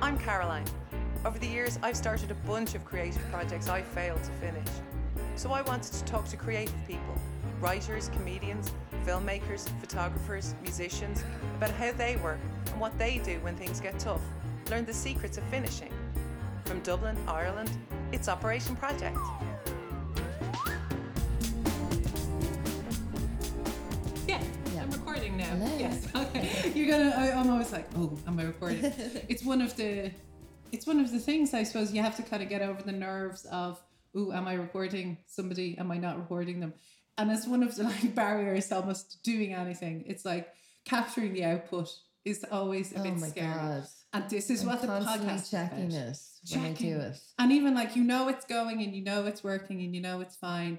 I'm Caroline. Over the years, I've started a bunch of creative projects I failed to finish. So I wanted to talk to creative people writers, comedians, filmmakers, photographers, musicians about how they work and what they do when things get tough. Learn the secrets of finishing. From Dublin, Ireland, it's Operation Project. You're gonna. I, I'm always like, oh, am I recording? it's one of the. It's one of the things I suppose you have to kind of get over the nerves of, oh, am I recording somebody? Am I not recording them? And it's one of the like barriers to almost doing anything. It's like capturing the output is always a Oh bit my scary. god. And this is I'm what the podcast checking is about. when I Checking. do it. And even like you know it's going and you know it's working and you know it's fine.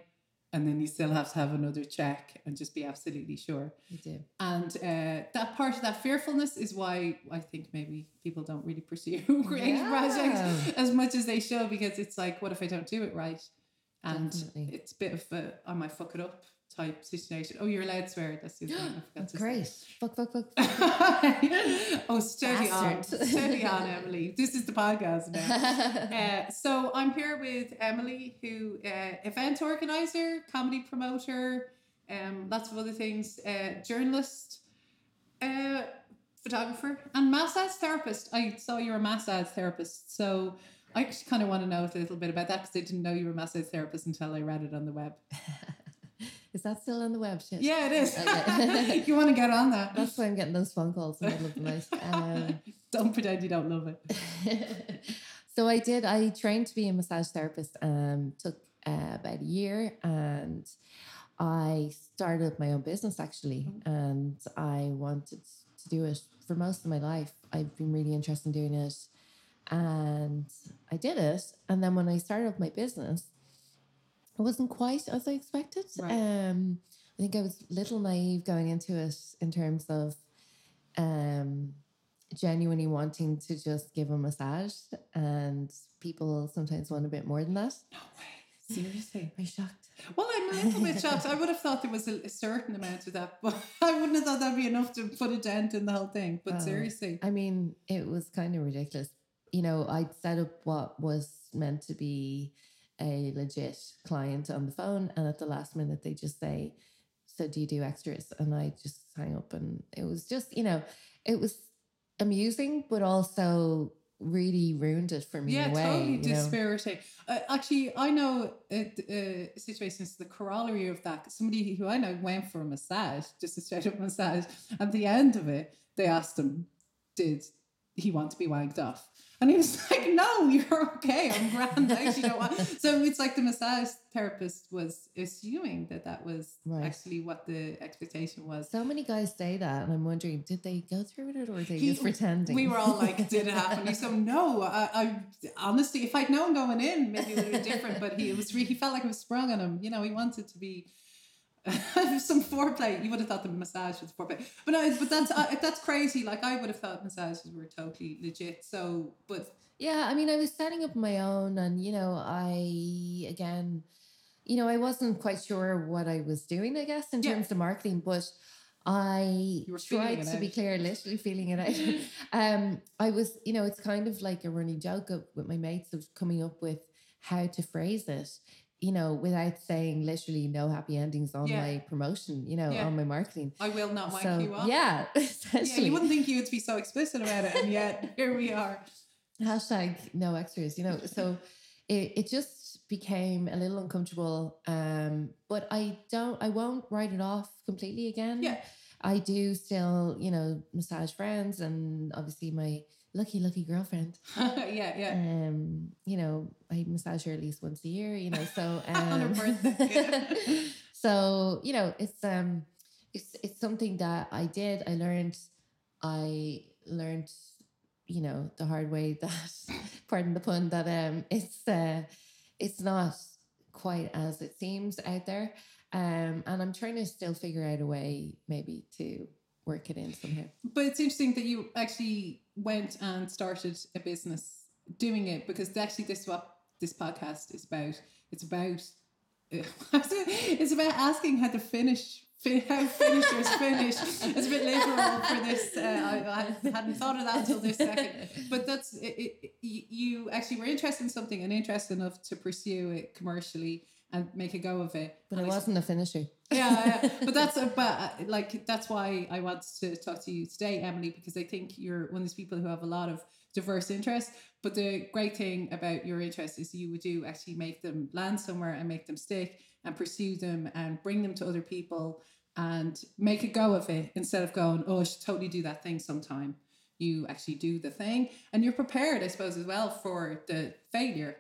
And then you still have to have another check and just be absolutely sure. You do. And uh, that part of that fearfulness is why I think maybe people don't really pursue creative Yeah. projects as much as they should because it's like, what if I don't do it right? And Definitely. it's a bit of a, I might fuck it up type situation. Oh, you're allowed to swear. That's the thing I forgot That's great. Fuck, fuck, fuck. oh, steady on. Steady on, Emily. This is the podcast now. Uh, so I'm here with Emily, who uh, event organizer, comedy promoter, um, lots of other things, uh, journalist, uh, photographer, and massage therapist. I saw you were a massage therapist, so I actually kind of want to know a little bit about that because I didn't know you were a massage therapist until I read it on the web. Is that still on the web? Shit. Yeah, it is. Okay. you want to get on that? That's why I'm getting those phone calls in the middle of the night. Um, Don't pretend you don't love it. so I did. I trained to be a massage therapist. Um, took uh, about a year, and I started my own business actually. And I wanted to do it for most of my life. I've been really interested in doing it, and I did it. And then when I started up my business, it wasn't quite as I expected. Right. Um, I think I was a little naive going into it in terms of um, genuinely wanting to just give a massage, and people sometimes want a bit more than that. No way. Seriously. Very shocked. Well, I'm a little bit shocked. I would have thought there was a, a certain amount of that, but I wouldn't have thought that'd be enough to put a dent in the whole thing. But Wow. seriously, I mean, it was kind of ridiculous. You know, I'd set up what was meant to be a legit client on the phone, and at the last minute, they just say, So, do you do extras? And I just hang up, and it was just, you know, it was amusing, but also really ruined it for me yeah, way. totally dispiriting. Uh, actually, I know a, a situations the corollary of that. Somebody who I know went for a massage, just a straight up massage. At the end of it, they asked him, "Did he want to be wagged off?" And he was like, "No, you're okay. I'm grand. You don't want." So it's like the massage therapist was assuming that that was Right. actually what the expectation was. So many guys say that, and I'm wondering, did they go through it or were they He- just pretending? We were all like, "Did it happen?" He's so no. I, I honestly, if I'd known going in, maybe it would have been different. But he was he felt like it was sprung on him. You know, he wanted to be some foreplay. You would have thought the massage was foreplay, but no, but that's uh, that's crazy. Like I would have thought massages were totally legit. So, but Yeah, I mean, I was setting up my own, and you know, I again, you know, I wasn't quite sure what I was doing. I guess in Yeah. terms of marketing, but I You were feeling tried to be clear, literally feeling it out. um, I was, you know, it's kind of like a running joke with my mates of coming up with how to phrase it. You know, without saying literally no happy endings on Yeah. my promotion, you know, Yeah. on my marketing. I will not wank So you off. yeah, Yeah, you wouldn't think you'd be so explicit about it, and yet here we are. hashtag no extras you know so it, it just became a little uncomfortable um but i don't i won't write it off completely again Yeah. i do still you know massage friends and obviously my lucky lucky girlfriend yeah, yeah. um you know i massage her at least once a year you know so um, birthday. so you know it's um it's it's something that i did i learned i learned you know the hard way that pardon the pun that um it's uh it's not quite as it seems out there um and i'm trying to still figure out a way maybe to work it in somehow But it's interesting that you actually went and started a business doing it because actually this is what this podcast is about. It's about it's about asking how to finish fin- how finishers finish. It's a bit literal for this. Uh, I, I hadn't thought of that until this second. But that's it, it, you actually were interested in something and interested enough to pursue it commercially and make a go of it. But and I I wasn't a finisher. yeah, yeah. but that's a, but uh, like that's why I want to talk to you today, Emily, because I think you're one of these people who have a lot of diverse interests. But the great thing about your interests is you would do actually make them land somewhere and make them stick and pursue them and bring them to other people and make a go of it instead of going, oh, I should totally do that thing sometime. You actually do the thing and you're prepared, I suppose, as well for the failure,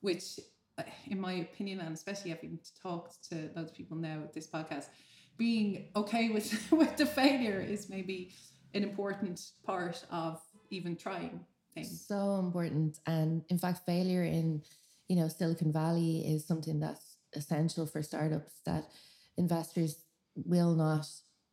which uh, in my opinion, and especially having talked to loads of people now with this podcast, being okay with with the failure is maybe an important part of even trying things. So important. And in fact, failure in, you know, Silicon Valley is something that's essential for startups that investors will not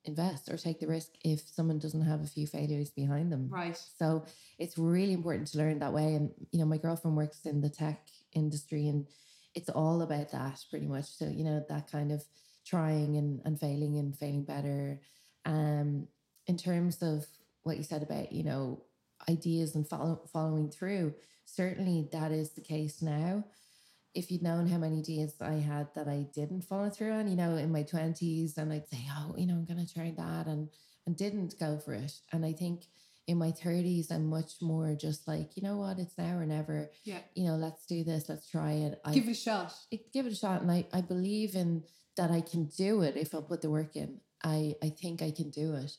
invest or take the risk if someone doesn't have a few failures behind them. Right. So it's really important to learn that way. And, you know, my girlfriend works in the tech industry and it's all about that pretty much. So, you know, that kind of trying and, and failing and failing better. Um, in terms of what you said about, you know, ideas and follow, following through, certainly that is the case now. If you'd known how many ideas I had that I didn't follow through on, you know, in my 20s, and I'd say, oh, you know, I'm going to try that and, and didn't go for it. And I think in my 30s, I'm much more just like, you know what, it's now or never. Yeah. You know, let's do this, let's try it. I, Give it a shot. it, give it a shot. And I, I believe in that I can do it if I put the work in. I, I think I can do it.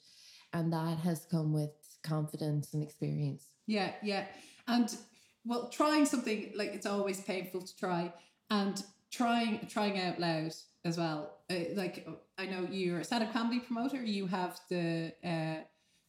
And that has come with confidence and experience. Yeah, yeah. And well, trying something like it's always painful to try, and trying trying out loud as well. Uh, like I know you're a stand-up comedy promoter. You have the uh,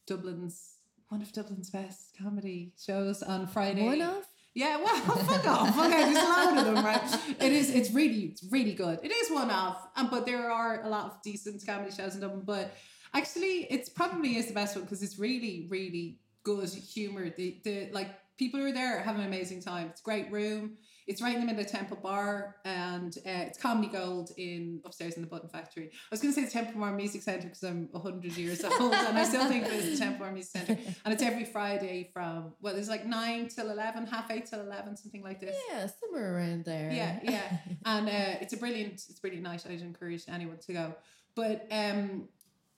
Dublin's one of Dublin's best comedy shows on Friday. One of? Yeah, well, fuck off. Okay, there's a load of them, right? It is. It's really, it's really good. It is one off, um, but there are a lot of decent comedy shows in Dublin. But actually, it's probably is the best one because it's really, really good humor. The the like people who are there have an amazing time. It's a great room. It's right in the middle of Temple Bar, and uh, it's Comedy Gold in upstairs in the Button Factory. I was going to say the Temple Bar Music Centre because I'm hundred years old, and I still think it's the Temple Bar Music Centre. And it's every Friday from well, it's like nine till eleven, half eight till eleven, something like this. Yeah, somewhere around there. Yeah, yeah. and uh, it's a brilliant, it's a brilliant night. I'd encourage anyone to go. But um,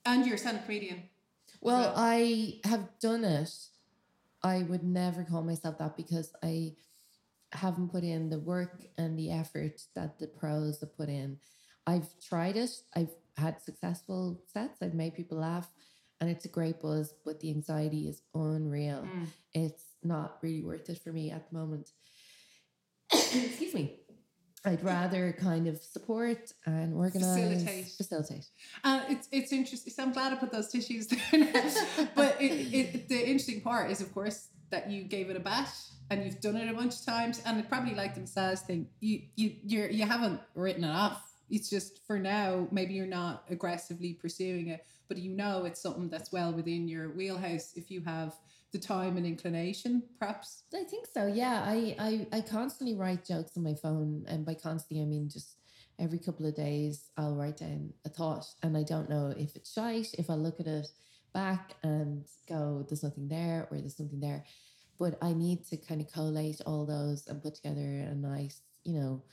and you're a stand-up comedian. well, Well- I have done it. I would never call myself that because I haven't put in the work and the effort that the pros have put in. I've tried it. I've had successful sets. I've made people laugh, and it's a great buzz. But the anxiety is unreal. Mm. It's not really worth it for me at the moment. Excuse me. I'd rather kind of support and organize, Facilitate. facilitate. And it's it's interesting. So I'm glad I put those tissues there. but it, it, the interesting part is, of course, that you gave it a bash and you've done it a bunch of times, and it probably like the massage thing. You you you're you haven't written it off. It's just for now. Maybe you're not aggressively pursuing it, but you know it's something that's well within your wheelhouse if you have the time and inclination, perhaps. I think so. Yeah, I, I I constantly write jokes on my phone, and by constantly I mean just every couple of days I'll write down a thought, and I don't know if it's shite. If I look at it back and go, "There's nothing there," or "There's something there," but I need to kind of collate all those and put together a nice, you know,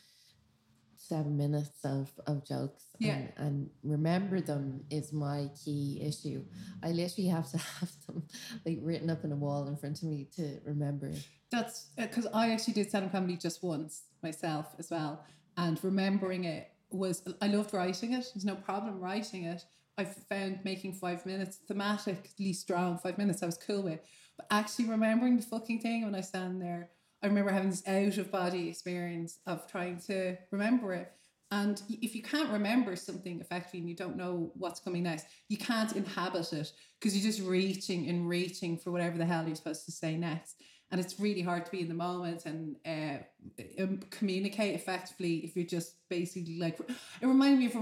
seven minutes of of jokes. Yeah. and, and remember them is my key issue. I literally have to have them like written up on a wall in front of me to remember. That's uh, because I actually did stand up comedy just once myself as well. And remembering it was, I loved writing it. There's no problem writing it. I found making five minutes thematically strong, five minutes I was cool with. But actually remembering the fucking thing when I stand there, I remember having this out of body experience of trying to remember it. And if you can't remember something effectively and you don't know what's coming next, you can't inhabit it because you're just reaching and reaching for whatever the hell you're supposed to say next. And it's really hard to be in the moment and uh, um, communicate effectively if you're just basically like. It reminded me of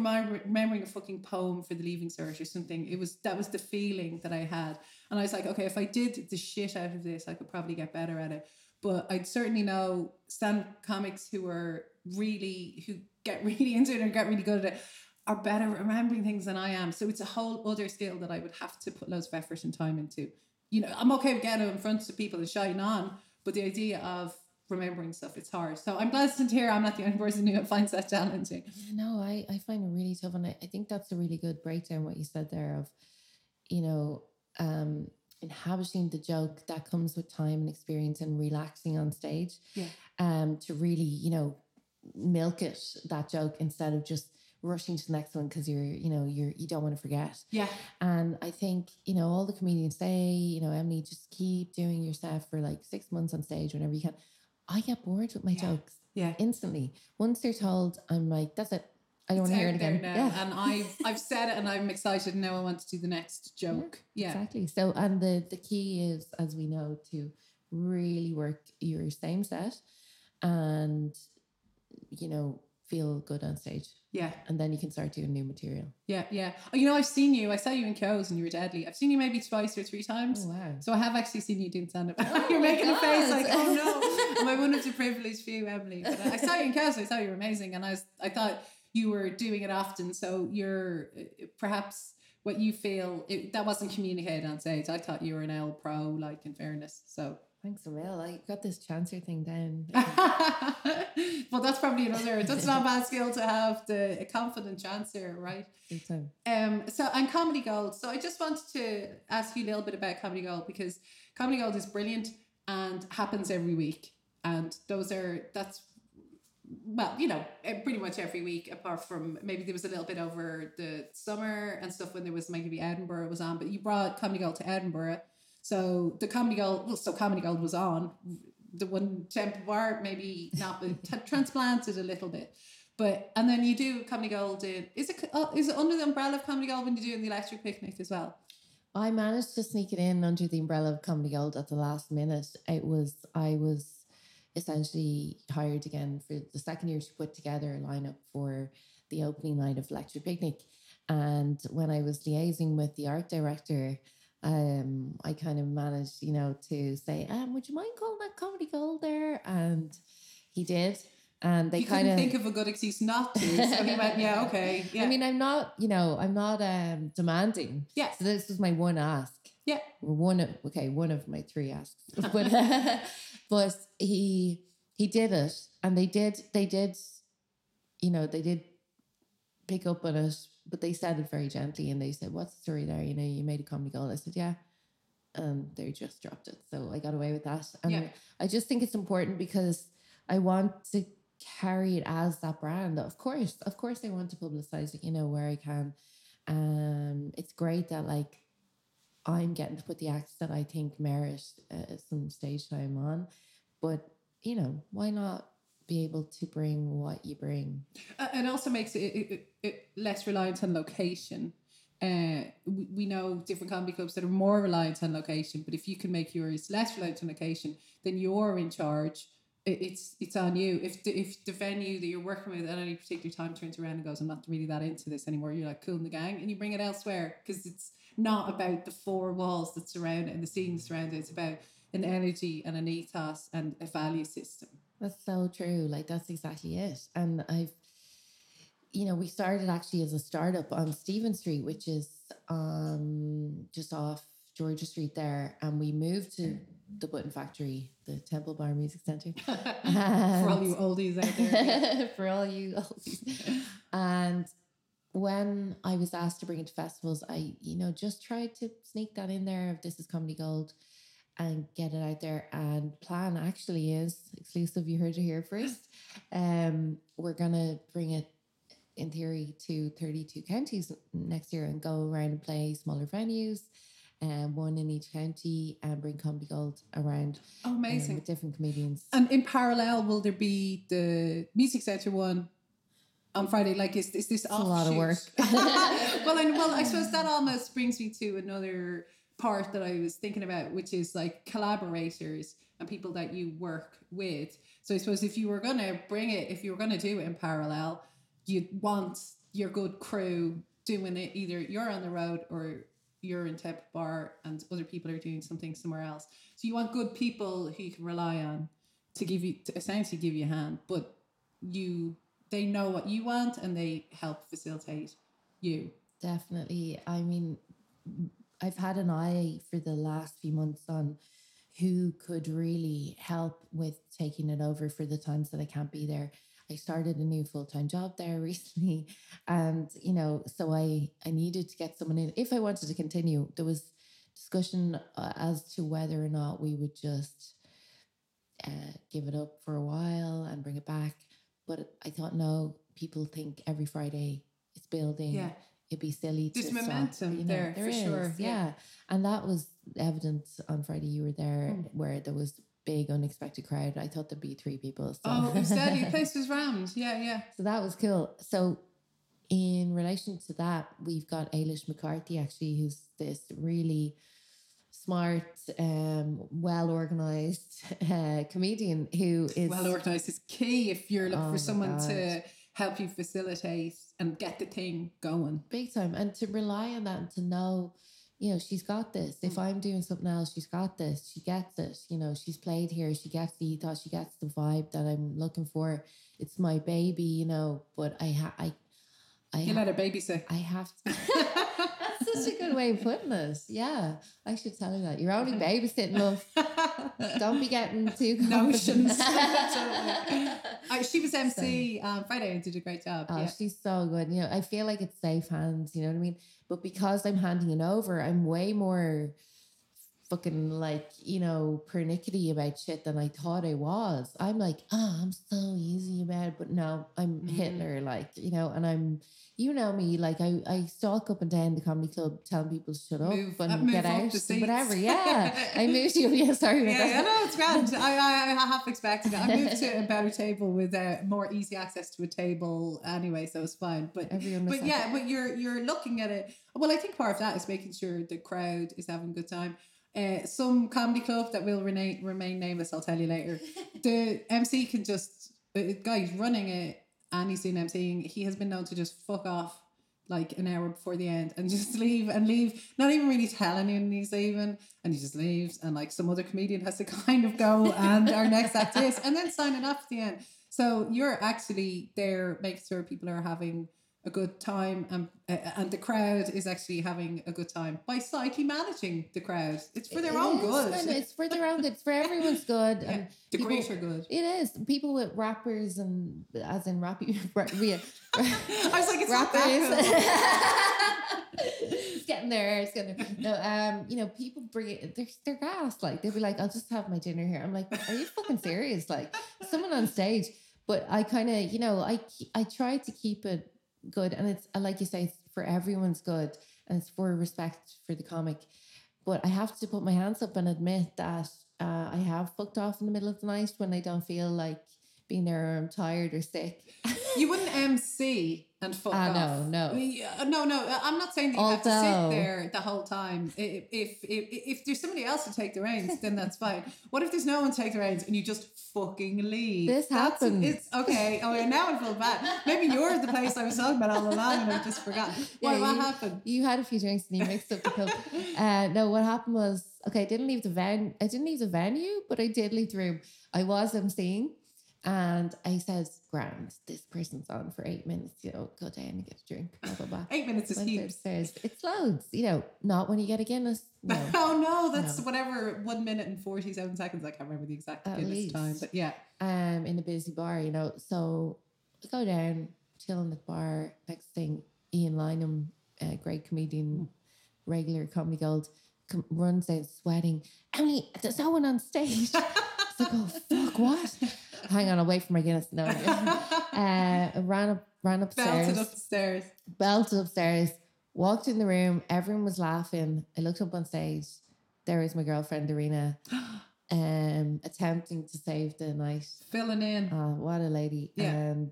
remembering a fucking poem for the Leaving Cert or something. It was that was the feeling that I had, and I was like, okay, if I did the shit out of this, I could probably get better at it. But I'd certainly know stand comics who are really who get really into it and get really good at it are better remembering things than I am. So it's a whole other skill that I would have to put loads of effort and time into. You know, I'm okay with getting in front of people and shouting on, but the idea of remembering stuff, it's hard. So I'm glad to hear I'm not the only person who finds that challenging. No, I, I find it really tough. And I, I think that's a really good breakdown, what you said there of, you know, um, inhabiting the joke that comes with time and experience and relaxing on stage. Yeah. Um, to really, you know, milk it, that joke, instead of just rushing to the next one because you're, you know, you're you don't want to forget. Yeah. And I think, you know, all the comedians say, you know, Emily, just keep doing your stuff for like six months on stage whenever you can. I get bored with my Yeah. jokes Yeah. instantly. Once they're told, I'm like, that's it. I don't want to hear it again. now, Yeah. And I've I've said it and I'm excited and now I want to do the next joke. Yeah. Exactly. So, and the the key is, as we know, to really work your same set, and you know, feel good on stage, Yeah. and then you can start doing new material. Yeah. Yeah. Oh, you know, I've seen you. I saw you in Co's and you were deadly. I've seen you maybe twice or three times. Oh wow! So I have actually seen you doing stand up. Oh You're my making a face like, oh no. Am I one of the privileged few, Emily? But I I saw you in Co's. I saw you were amazing, and I was I thought you were doing it often. So you're uh, perhaps what you feel it, that wasn't communicated on stage. I thought you were an L pro, like in fairness. So. Thanks, Emil. I got this chancer thing down. well, that's probably another. That's not a bad skill to have. The a confident chancer, right? Um, so and Comedy Gold. So I just wanted to ask you a little bit about Comedy Gold because Comedy Gold is brilliant and happens every week. And those are that's well, you know, pretty much every week, apart from maybe there was a little bit over the summer and stuff when there was maybe Edinburgh was on, but you brought Comedy Gold to Edinburgh. So the Comedy Gold, well, so Comedy Gold was on. The one Temple Bar maybe not, but transplanted a little bit. But and then you do Comedy Gold in is it uh, is it under the umbrella of Comedy Gold when you do in the Electric Picnic as well? I managed to sneak it in under the umbrella of Comedy Gold at the last minute. It was I was essentially hired again for the second year to put together a lineup for the opening night of Electric Picnic. And when I was liaising with the art director, um, I kind of managed, you know, to say, um, would you mind calling that Comedy Gold there? And he did. And they kind of think of a good excuse not to, so he went, "Yeah, okay, yeah, I mean, I'm not, you know, I'm not um demanding. yeah, So this was my one ask. Yeah. One of okay, one of my three asks. But but he he did it and they did they did you know, they did pick up on it, but they said it very gently and they said, What's the story there? You know, you made a comedy goal. I said, Yeah. And they just dropped it. So I got away with that. And Yeah. I just think it's important because I want to carry it as that brand. Of course, of course, I want to publicize it, you know, where I can. Um, it's great that like I'm getting to put the acts that I think merit uh, some stage time on, but you know, why not be able to bring what you bring? Uh, it also makes it, it, it, less reliant on location. Uh, we, we know different comedy clubs that are more reliant on location, but if you can make yours less reliant on location, then you're in charge. It, it's it's on you. If the, if the venue that you're working with at any particular time turns around and goes, I'm not really that into this anymore, you're like cool in the gang, and you bring it elsewhere because it's not about the four walls that surround it and the scenes surround it. It's about an energy and an ethos and a value system. That's so true. Like that's exactly it. And I've, you know, we started actually as a startup on Stephen Street, which is um just off George's Street there, and we moved to the Button Factory, the Temple Bar Music Center. For all you oldies out there. for all you oldies. And when I was asked to bring it to festivals, I, you know, just tried to sneak that in there of this is comedy gold and get it out there. And plan actually is exclusive. You heard it here first. Um, we're gonna bring it in theory to 32 counties next year and go around and play smaller venues. And one in each county and bring comedy gold around Oh, um, amazing. with different comedians. And in parallel, will there be the music center one on Friday? Like, is, is this a lot of work. well, and well, I suppose that almost brings me to another part that I was thinking about, which is like collaborators and people that you work with. So I suppose if you were gonna bring it, if you were gonna do it in parallel, you'd want your good crew doing it. Either you're on the road or you're in Temple Bar and other people are doing something somewhere else. So you want good people who you can rely on to give you to essentially give you a hand, but you they know what you want and they help facilitate you. Definitely. I mean, I've had an eye for the last few months on who could really help with taking it over for the times that I can't be there. I started a new full time job there recently, and you know, so I I needed to get someone in if I wanted to continue. There was discussion uh, as to whether or not we would just uh, give it up for a while and bring it back. But I thought, no, people think every Friday it's building. Yeah. It'd be silly There's to stop, momentum you know, there, there for sure, yeah. Yeah. And that was evident on Friday. You were there Mm. where there was big unexpected crowd. I thought there'd be three people. So. Oh, exactly. The place was rammed. Yeah, yeah. So that was cool. So, in relation to that, we've got Ailish McCarthy actually, who's this really smart, um, well organized uh, comedian who is well organized is key if you're looking Oh for someone to help you facilitate and get the thing going. big time, and to rely on that and to know. You know, she's got this. If Mm. I'm doing something else, she's got this. She gets it. You know, she's played here. She gets the ethos. She gets the vibe that I'm looking for. It's my baby, you know. But I, ha- I, I, You ha- let her babysit. I have to. That's such a good way of putting this. Yeah, I should tell her that. You're only babysitting, love. Don't be getting too Notions. Uh, she was MC on Friday and did a great job. Oh, yeah. she's so good. You know, I feel like it's safe hands. You know what I mean? But because I'm handing it over, I'm way more fucking like you know pernickety about shit than I thought I was. I'm like, ah, I'm so easy about it, but no, I'm Mhm. Hitler. Like you know, and I'm. You know me, like I, I stalk up and down the comedy club telling people to shut up Move- and move get out and whatever. Yeah, I moved you. Yeah, sorry about Yeah, yeah, that. no, it's grand. I, I, I half expected it. I moved to a better table with uh, more easy access to a table anyway, so it's fine. But Everyone but yeah, but you're you're looking at it. Well, I think part of that is making sure the crowd is having a good time. Uh, some comedy club that will remain remain nameless. I'll tell you later. The MC can just guys running it, and he's doing MCing. He has been known to just fuck off like an hour before the end and just leave and leave, not even really telling anyone he's leaving, and he just leaves, and like some other comedian has to kind of go, and our next act is, and then signing off at the end. So you're actually there making sure people are having a good time, and uh, and the crowd is actually having a good time by slightly managing the crowd. It's for their It own is, good. and It's for their own good. It's for everyone's good. Yeah, And the people- greater good. It is people with rappers and as in rappy, ra- yeah, I was like, it's rappers. it's getting there. It's getting there. No, um, you know, people bring it. They're they're gas. Like they'll be like, "I'll just have my dinner here." I'm like, "Are you fucking serious?" Like someone on stage. But I kind of, you know, I I try to keep it good, and it's like you say, it's for everyone's good, and it's for respect for the comic. But I have to put my hands up and admit that uh, I have fucked off in the middle of the night when I don't feel like being there or I'm tired or sick. You wouldn't MC and fuck no, off. no. Yeah, no, no. uh, I'm not saying that you have to sit there the whole time. If, if if if there's somebody else to take the reins, then that's fine. What if there's no one to take the reins and you just fucking leave? This That's- happens. It's okay. Oh, yeah, now I feel bad. Maybe you're the place I was talking about all along and I just forgot. What, Yeah, what you- happened? You had a few drinks and you mixed up the club. Uh, no, what happened was okay. I didn't leave the ven. I didn't leave the venue, but I did leave the room. I was emceeing, and I says, "Grand, this person's on for eight minutes. You know, go down and get a drink." Blah blah blah. Eight minutes is heaps. upstairs. It's loads. You know, not when you get a Guinness. No. Oh no, that's No. whatever one minute and forty seven seconds. I can't remember the exact At Guinness time, but yeah. um, in a busy bar, you know. So I go down, chill in the bar. Next thing, Ian Lynham, a great comedian, regular comedy gold, com- runs out sweating. Emily, there's no one on stage. it's like, oh fuck, what? Hang on, I'll wait for my Guinness. No, uh, ran up, ran upstairs, Belted upstairs. belted upstairs, walked in the room. Everyone was laughing. I looked up on stage. There was my girlfriend Irina, um, attempting to save the night. Filling in. Oh, what a lady. Yeah. And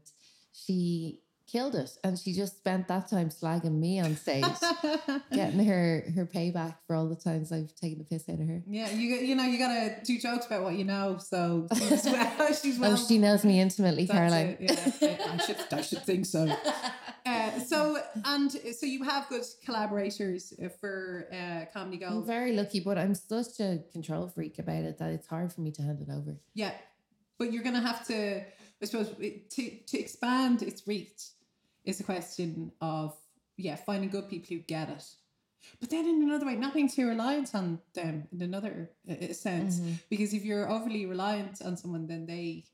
she killed it. And she just spent that time slagging me on stage, getting her her payback for all the times I've taken the piss out of her. Yeah, you you know you gotta do jokes about what you know. So she's well. She's well oh, she knows me intimately, that's Caroline. it, Yeah, yeah, I should I should think so. Uh, so and so you have good collaborators for uh, Comedy I'm very lucky, but I'm such a control freak about it that it's hard for me to hand it over. Yeah, but you're gonna have to, I suppose, to to expand its reach is a question of yeah finding good people who get it. But then in another way, not being too reliant on them in another uh, uh, sense, Mhm. because if you're overly reliant on someone, then they,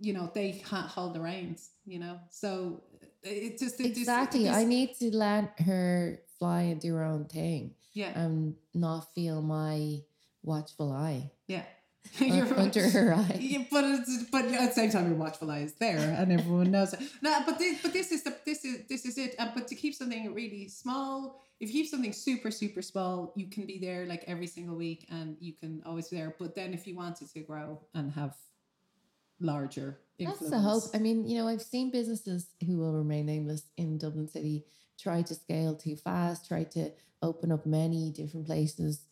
you know, they can't hold the reins. You know, so uh, it just it, this- Exactly. this- I need to let her fly and do her own thing yeah and not feel my watchful eye yeah. You're- under her eye. Yeah, but it's, but at the same time, your watchful eye is there, and everyone knows it. No, but this, but this is the this is this is it. Uh, but to keep something really small, if you keep something super super small, you can be there like every single week, and you can always be there. But then, if you wanted to grow and have larger That's the hope. I mean, you know, I've seen businesses who will remain nameless in Dublin City try to scale too fast, try to open up many different places,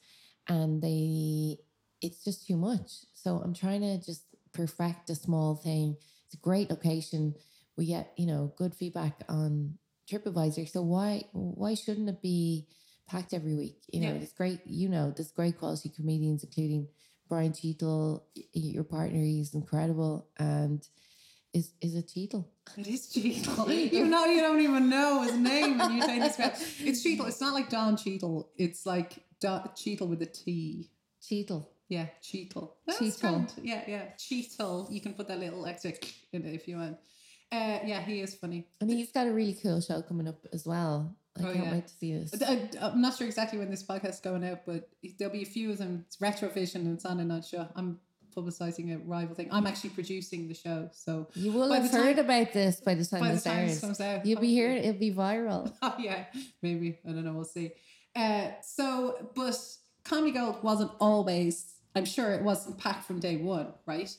and they it's just too much. So I'm trying to just perfect a small thing. It's a great location. We get, you know, good feedback on TripAdvisor. So why why shouldn't it be packed every week? You know, Yeah. it's great, you know, there's great quality comedians, including Brian Cheadle, your partner, he's incredible. And is is it Cheadle? It is Cheadle. You know, you don't even know his name, and you're saying it's It's Cheadle. It's not like Don Cheadle. It's like Do- Cheadle with a T. Cheadle. Yeah, Cheetle. That's Cheetle. grand. Yeah, yeah. Cheetle. You can put that little extra in it if you want. Uh, yeah, he is funny. And he's got a really cool show coming up as well. I Oh, can't yeah. wait to see this. I, am not sure exactly when this podcast is going out, but there'll be a few of them. It's Retrovision and it's on and not sure. I'm publicizing a rival thing. I'm actually producing the show, so You will have heard about this by the time by the this time airs. this comes out, You'll be it, it'll be viral. Oh yeah, maybe I don't know. We'll see. Uh, so, but Comedy Gold wasn't always. I'm sure it wasn't packed from day one, right?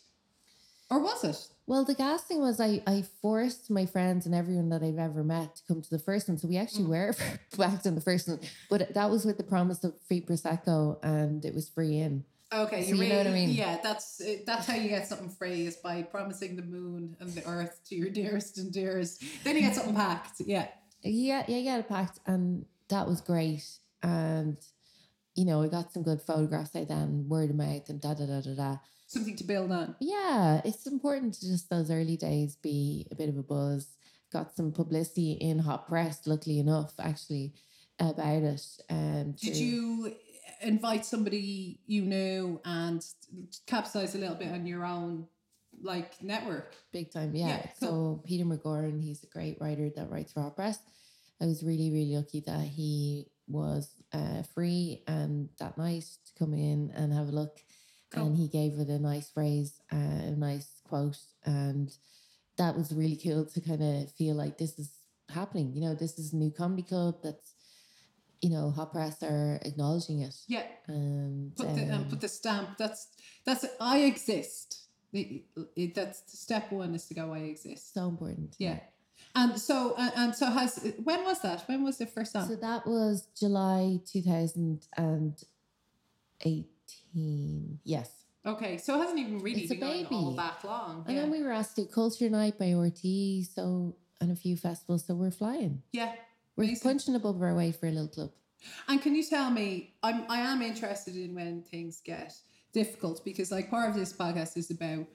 Or was it? Well, the gas thing was I, I forced my friends and everyone that I've ever met to come to the first one. So we actually Mm. were packed in the first one. But that was with the promise of free Prosecco and it was free in. Okay, So you know what I mean? Yeah, that's that's how you get something free is by promising the moon and the earth to your dearest and dearest. Then you get something packed. Yeah, Yeah, yeah, yeah, it packed. And that was great. And, you know, I got some good photographs out then, word of mouth and da da da da da. something to build on. Yeah, it's important to just those early days be a bit of a buzz. Got some publicity in hot press, luckily enough, actually, about it. Um, Did you invite somebody you knew and capsize a little bit on your own like network? big time? Yeah. Yeah, So Peter McGoran, he's a great writer that writes for hot press. I was really, really lucky that he was uh, free and that night to come in and have a look. Cool. And he gave it a nice phrase, uh, a nice quote, and that was really cool to kind of feel like this is happening. You know, this is a new comedy club that's, you know, hot press are acknowledging it. Yeah, And put the um, put the stamp. That's that's I exist. It- it- that's step one is to go. I exist. so important. Yeah. And so and, and so has when was that? When was the first So that was July 2018. Yes. Okay, so it hasn't even really It's been going all that long. And Yeah. then we were asked to Culture Night by RT, so and a few festivals. So we're flying. yeah. We're Amazing. punching above our weight for a little club. And can you tell me, I'm I am interested in when things get difficult because like part of this podcast is about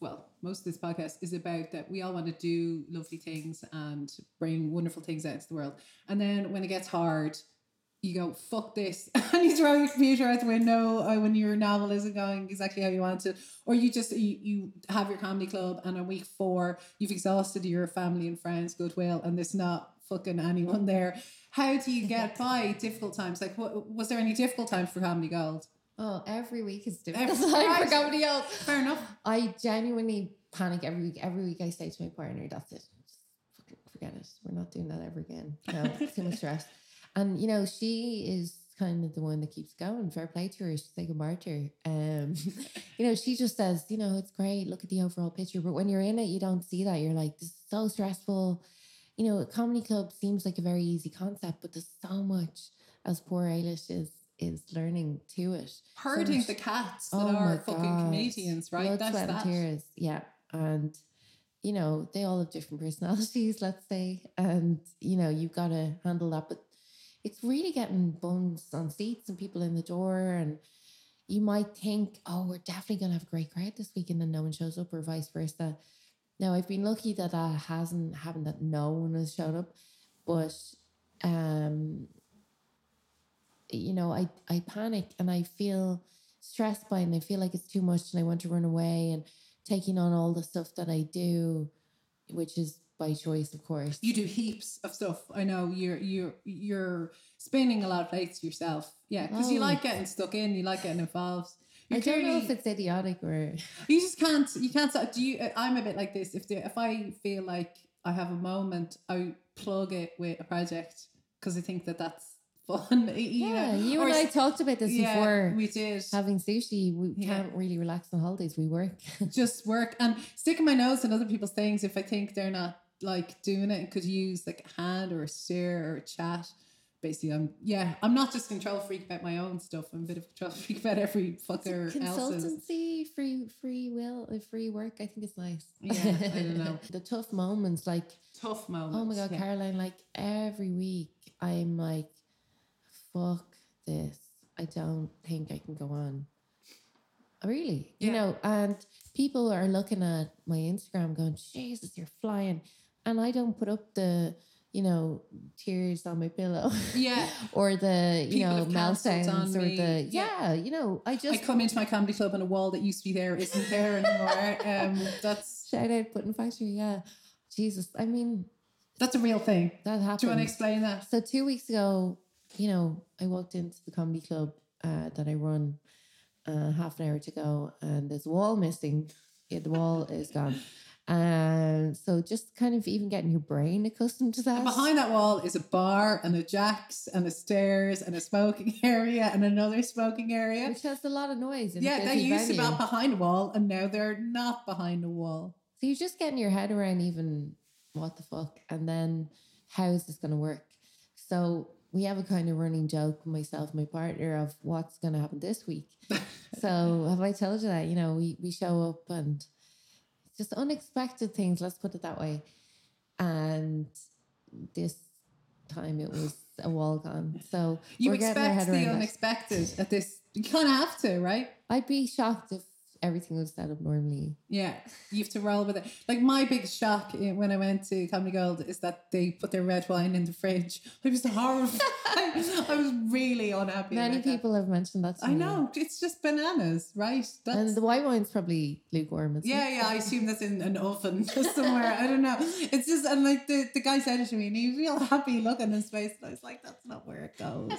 well, most of this podcast is about that we all want to do lovely things and bring wonderful things out into the world. And then when it gets hard, you go, fuck this. and you throw your computer out the window when your novel isn't going exactly how you want it. Or you just, you, you have your comedy club and on week four, you've exhausted your family and friends, goodwill, and there's not fucking anyone there. How do you get by difficult times? Like, what, was there any difficult times for Comedy Gold? Oh, every week is different. for comedy else. Fair enough. I genuinely panic every week. Every week I say to my partner, that's it. Forget it. We're not doing that ever again. No, it's too much stress. And you know, she is kind of the one that keeps going. Fair play to her. She's like a martyr. Um, you know, she just says, you know, it's great. Look at the overall picture. But when you're in it, you don't see that. You're like, this is so stressful. You know, a comedy club seems like a very easy concept, but there's so much as poor Eilish is is learning to it. Hurting much- the cats that Oh are fucking God. comedians, right? Blood, That's sweat, that. and tears. Yeah. And, you know, they all have different personalities, let's say. And, you know, you've got to handle that. But it's really getting bums on seats and people in the door. And, you might think, oh, we're definitely gonna have a great crowd this week, and then no one shows up, or vice versa. Now I've been lucky that that hasn't happened, that no one has showed up, but um, you know, I I panic and I feel stressed by it, and I feel like it's too much, and I want to run away and taking on all the stuff that I do, which is by choice, of course. You do heaps of stuff. I know you're you're you're spinning a lot of plates yourself. Yeah, because you Oh. like getting stuck in. You like getting involved. You're I don't know if it's idiotic or You just can't. You can't. Do you? I'm a bit like this. If the, if I feel like I have a moment, I plug it with a project because I think that that's fun. you yeah. know? You Or and I talked about this yeah, before. we did. Having sushi, we Yeah. can't really relax on holidays. We work. just work and sticking my nose in other people's things if I think they're not like doing it and could use like a hand or a stare or a chat. Basically, I'm yeah, I'm not just control freak about my own stuff. I'm a bit of a control freak about every fucker else's. Consultancy, free free will, uh, free work. I think it's nice. Yeah, I don't know. the tough moments, like Tough moments. oh my god, yeah. Caroline, like every week, I'm like, fuck this. I don't think I can go on. Really, you know, and people are looking at my Instagram, going, Jesus, you're flying, and I don't put up the. You know, tears on my pillow. Yeah. or the you People know have cancelled on meltdowns or me. the Yeah. yeah, you know I just. I come into my comedy club and a wall that used to be there isn't there anymore. Um, that's shout out Button Factory yeah Jesus I mean that's a real thing. that happened. Do you want to explain that? so two weeks ago you know I walked into the comedy club uh, that I run uh, half an hour to go and there's a wall missing yeah, the wall is gone and so just kind of even getting your brain accustomed to that And behind that wall is a bar and a jacks and a stairs and a smoking area and another smoking area. which has a lot of noise Yeah, they used to be behind a wall and now they're not behind a wall. So you're just getting your head around even what the fuck, and then how is this going to work? So we have a kind of running joke, myself, my partner, of what's going to happen this week. so have I told you that? You know, we we show up and just unexpected things. Let's put it that way. And this time it was a wall gone. So You we're getting our expect the it. unexpected at this. You kind of have to, right? I'd be shocked if everything was set up normally. Yeah, you have to roll with it. Like my big shock i- when I went to Comedy Gold is that they put their red wine in the fridge. It was horrified. I was really unhappy. Many about that. people have mentioned that. I me. know it's just bananas, right? That's And the white wine's probably lukewarm. isn't it? yeah, yeah. I assume that's in an oven somewhere. I don't know. It's just and like the, the guy said it to me, and he was real happy looking in his face, and I was like, "That's not where it goes."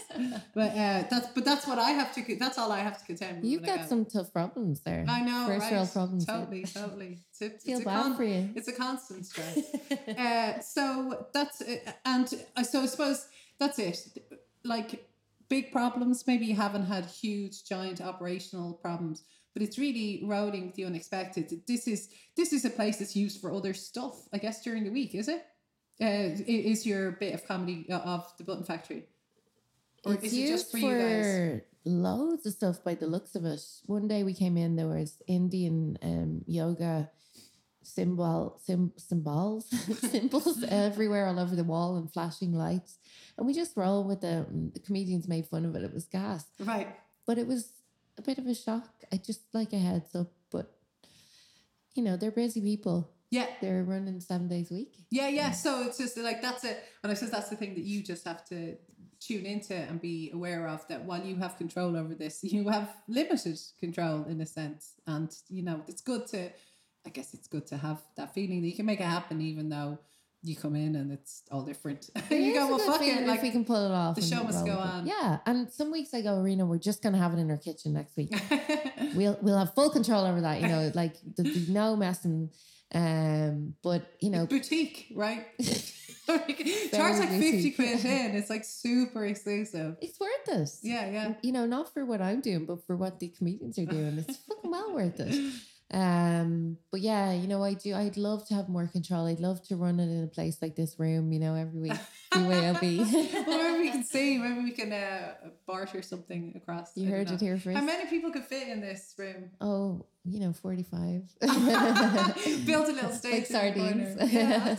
but uh, that's but that's what I have to. That's all I have to contend with. You've got go. some tough problems there. I know, First right? world problems. yeah. Totally, totally. It's a, it's Feel a bad con- for you. It's a constant stress. uh, so that's uh, and I so I suppose that's it. Like big problems. Maybe you haven't had huge, giant operational problems, but it's really rolling with the unexpected. This is this is a place that's used for other stuff. I guess during the week, is it? Uh, is your bit of comedy uh, of the Button Factory? Or it's is it just for for, you guys? loads of stuff by the looks of it. One day we came in, there was Indian um, yoga symbol, sim, symbols, symbols everywhere all over the wall and flashing lights. And we just roll with them. The comedians made fun of it. It was gas. Right. But it was a bit of a shock. I just like a heads up. But, you know, they're busy people. Yeah. They're running seven days a week. Yeah, yeah. So it's just like that's it. And I suppose that's the thing that you just have to tune into and be aware of that while you have control over this, you have limited control in a sense. And you know, it's good to I guess it's good to have that feeling that you can make it happen even though you come in and it's all different. You go, well fuck it. if Like we can pull it off. the show must go it. on. Yeah, and some weeks I go, Irina, we're just gonna have it in our kitchen next week. we'll we'll have full control over that. You know, like there'll be no messing. Um, but you know, boutique, right? Charge like Very 50 boutique. quid in. It's like super exclusive. it's worth it. Yeah, yeah. You know, not for what I'm doing, but for what the comedians are doing. It's fucking well worth it. Um, but yeah, you know, I do. I'd love to have more control. I'd love to run it in a place like this room. You know, every week. See where I'll be. well, maybe we can see. Maybe we can uh, barter something across. You I heard it here first. How many people could fit in this room? Oh, you know, 45. Build a little stage. Like in the corner. sardines. Yeah,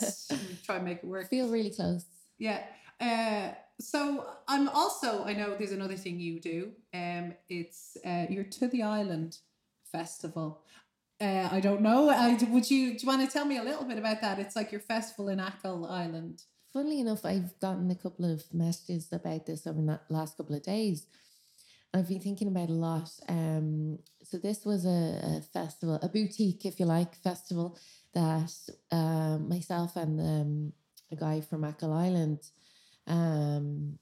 try and make it work. Feel really close. Yeah. Uh, so I'm also I know there's another thing you do. Um, it's uh, you're to the island festival. Uh, I don't know. I, would you do you want to tell me a little bit about that? It's like your festival in Achill Island. Funnily enough, I've gotten a couple of messages about this over the last couple of days. I've been thinking about it a lot. Um, so this was a, a festival, a boutique, if you like, festival that um, myself and um, a guy from Achill Island, um,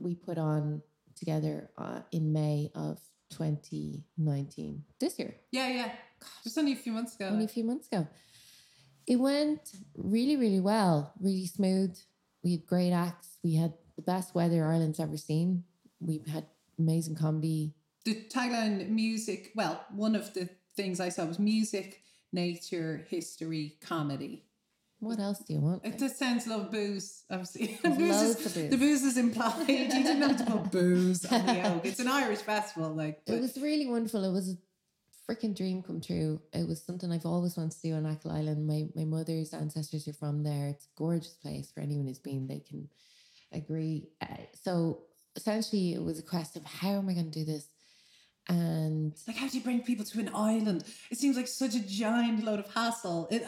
we put on together uh, in May of 2019, this year. Yeah, yeah. Just only a few months ago. Only a few months ago. It went really, really well, really smooth. We had great acts. We had the best weather Ireland's ever seen. We had amazing comedy. The tagline music, well, one of the things I saw was music, nature, history, comedy. What else do you want? It just sounds love booze, obviously. Booze is, of booze. The booze is implied. You didn't have to put booze on the oak. It's an Irish festival, like. But It was really wonderful. It was a freaking dream come true. It was something I've always wanted to do on Achill Island. My my mother's ancestors are from there. It's a gorgeous place for anyone who's been. They can agree. Uh, so essentially, it was a quest of how am I going to do this, and like, how do you bring people to an island? It seems like such a giant load of hassle. It,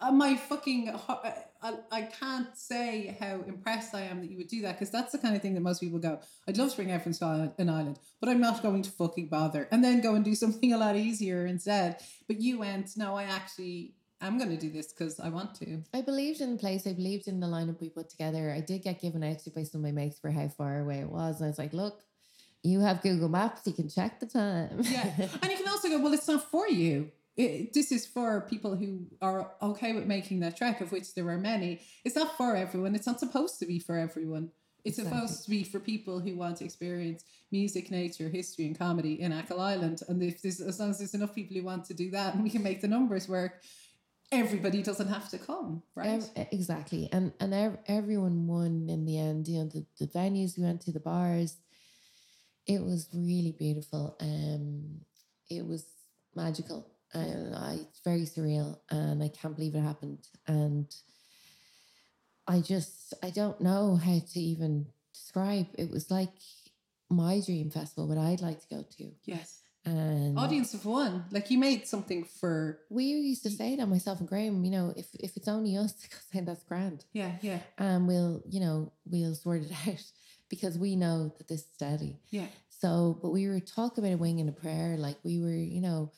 uh, my fucking, ho- uh, I, I can't say how impressed I am that you would do that because that's the kind of thing that most people go. I'd love to bring everyone to an island, but I'm not going to fucking bother, and then go and do something a lot easier instead. But you went, no, I actually am going to do this because I want to. I believed in the place. I believed in the lineup we put together. I did get given out to by some of my mates for how far away it was, and I was like, look. You have Google Maps, you can check the time. Yeah, and you can also go, well, it's not for you. It, this is for people who are okay with making that trek, of which there are many. It's not for everyone. It's not supposed to be for everyone. It's Exactly. supposed to be for people who want to experience music, nature, history, and comedy in Achill Island. And if there's, as long as there's enough people who want to do that, and we can make the numbers work, everybody doesn't have to come, right? Exactly, and and everyone won in the end. You know, the, the venues we went to, the bars. It was really beautiful. Um, it was magical, and I it's very surreal, and I can't believe it happened. And I just I don't know how to even describe. It was like my dream festival, what I'd like to go to, yes. and Audience of one. Like you made something for. we used to say that myself and Graham. You know, if if it's only us, then that's grand. Yeah, yeah, and we'll you know we'll sort it out because we know that this is steady yeah. so but we were talking about a wing and a prayer like we were you know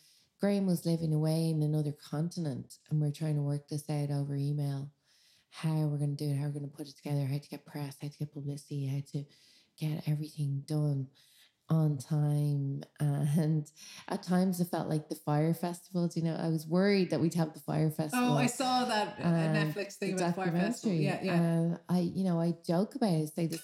graham was living away in another continent and we're trying to work this out over email how we're going to do it how we're going to put it together how to get press how to get publicity how to get everything done on time and at times it felt like the fire festivals, you know i was worried that we'd have the fire festival Oh, I saw that uh, Netflix thing the about Fire Festival. Yeah, yeah. Uh, I, you know, I joke about it. Say, this,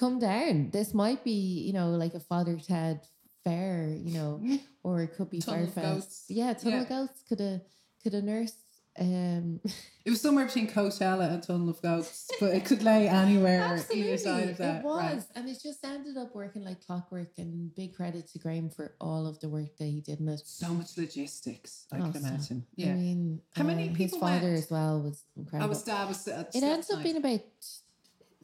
come down. This might be, you know, like a Father Ted fair, you know, or it could be Tunnel of Firefest. Yeah, Tunnel of Yeah. Ghosts could a could have nursed. Um, It was somewhere between Coachella and Tunnel of Goats, but it could lay anywhere either side of that. It was, right. and it just ended up working like clockwork. And big credit to Graham for all of the work that he did in it. So much logistics, I Oh, can imagine. I Yeah. mean, How many uh, his people father went? as well was I incredible. was, I was, uh, it ends up being about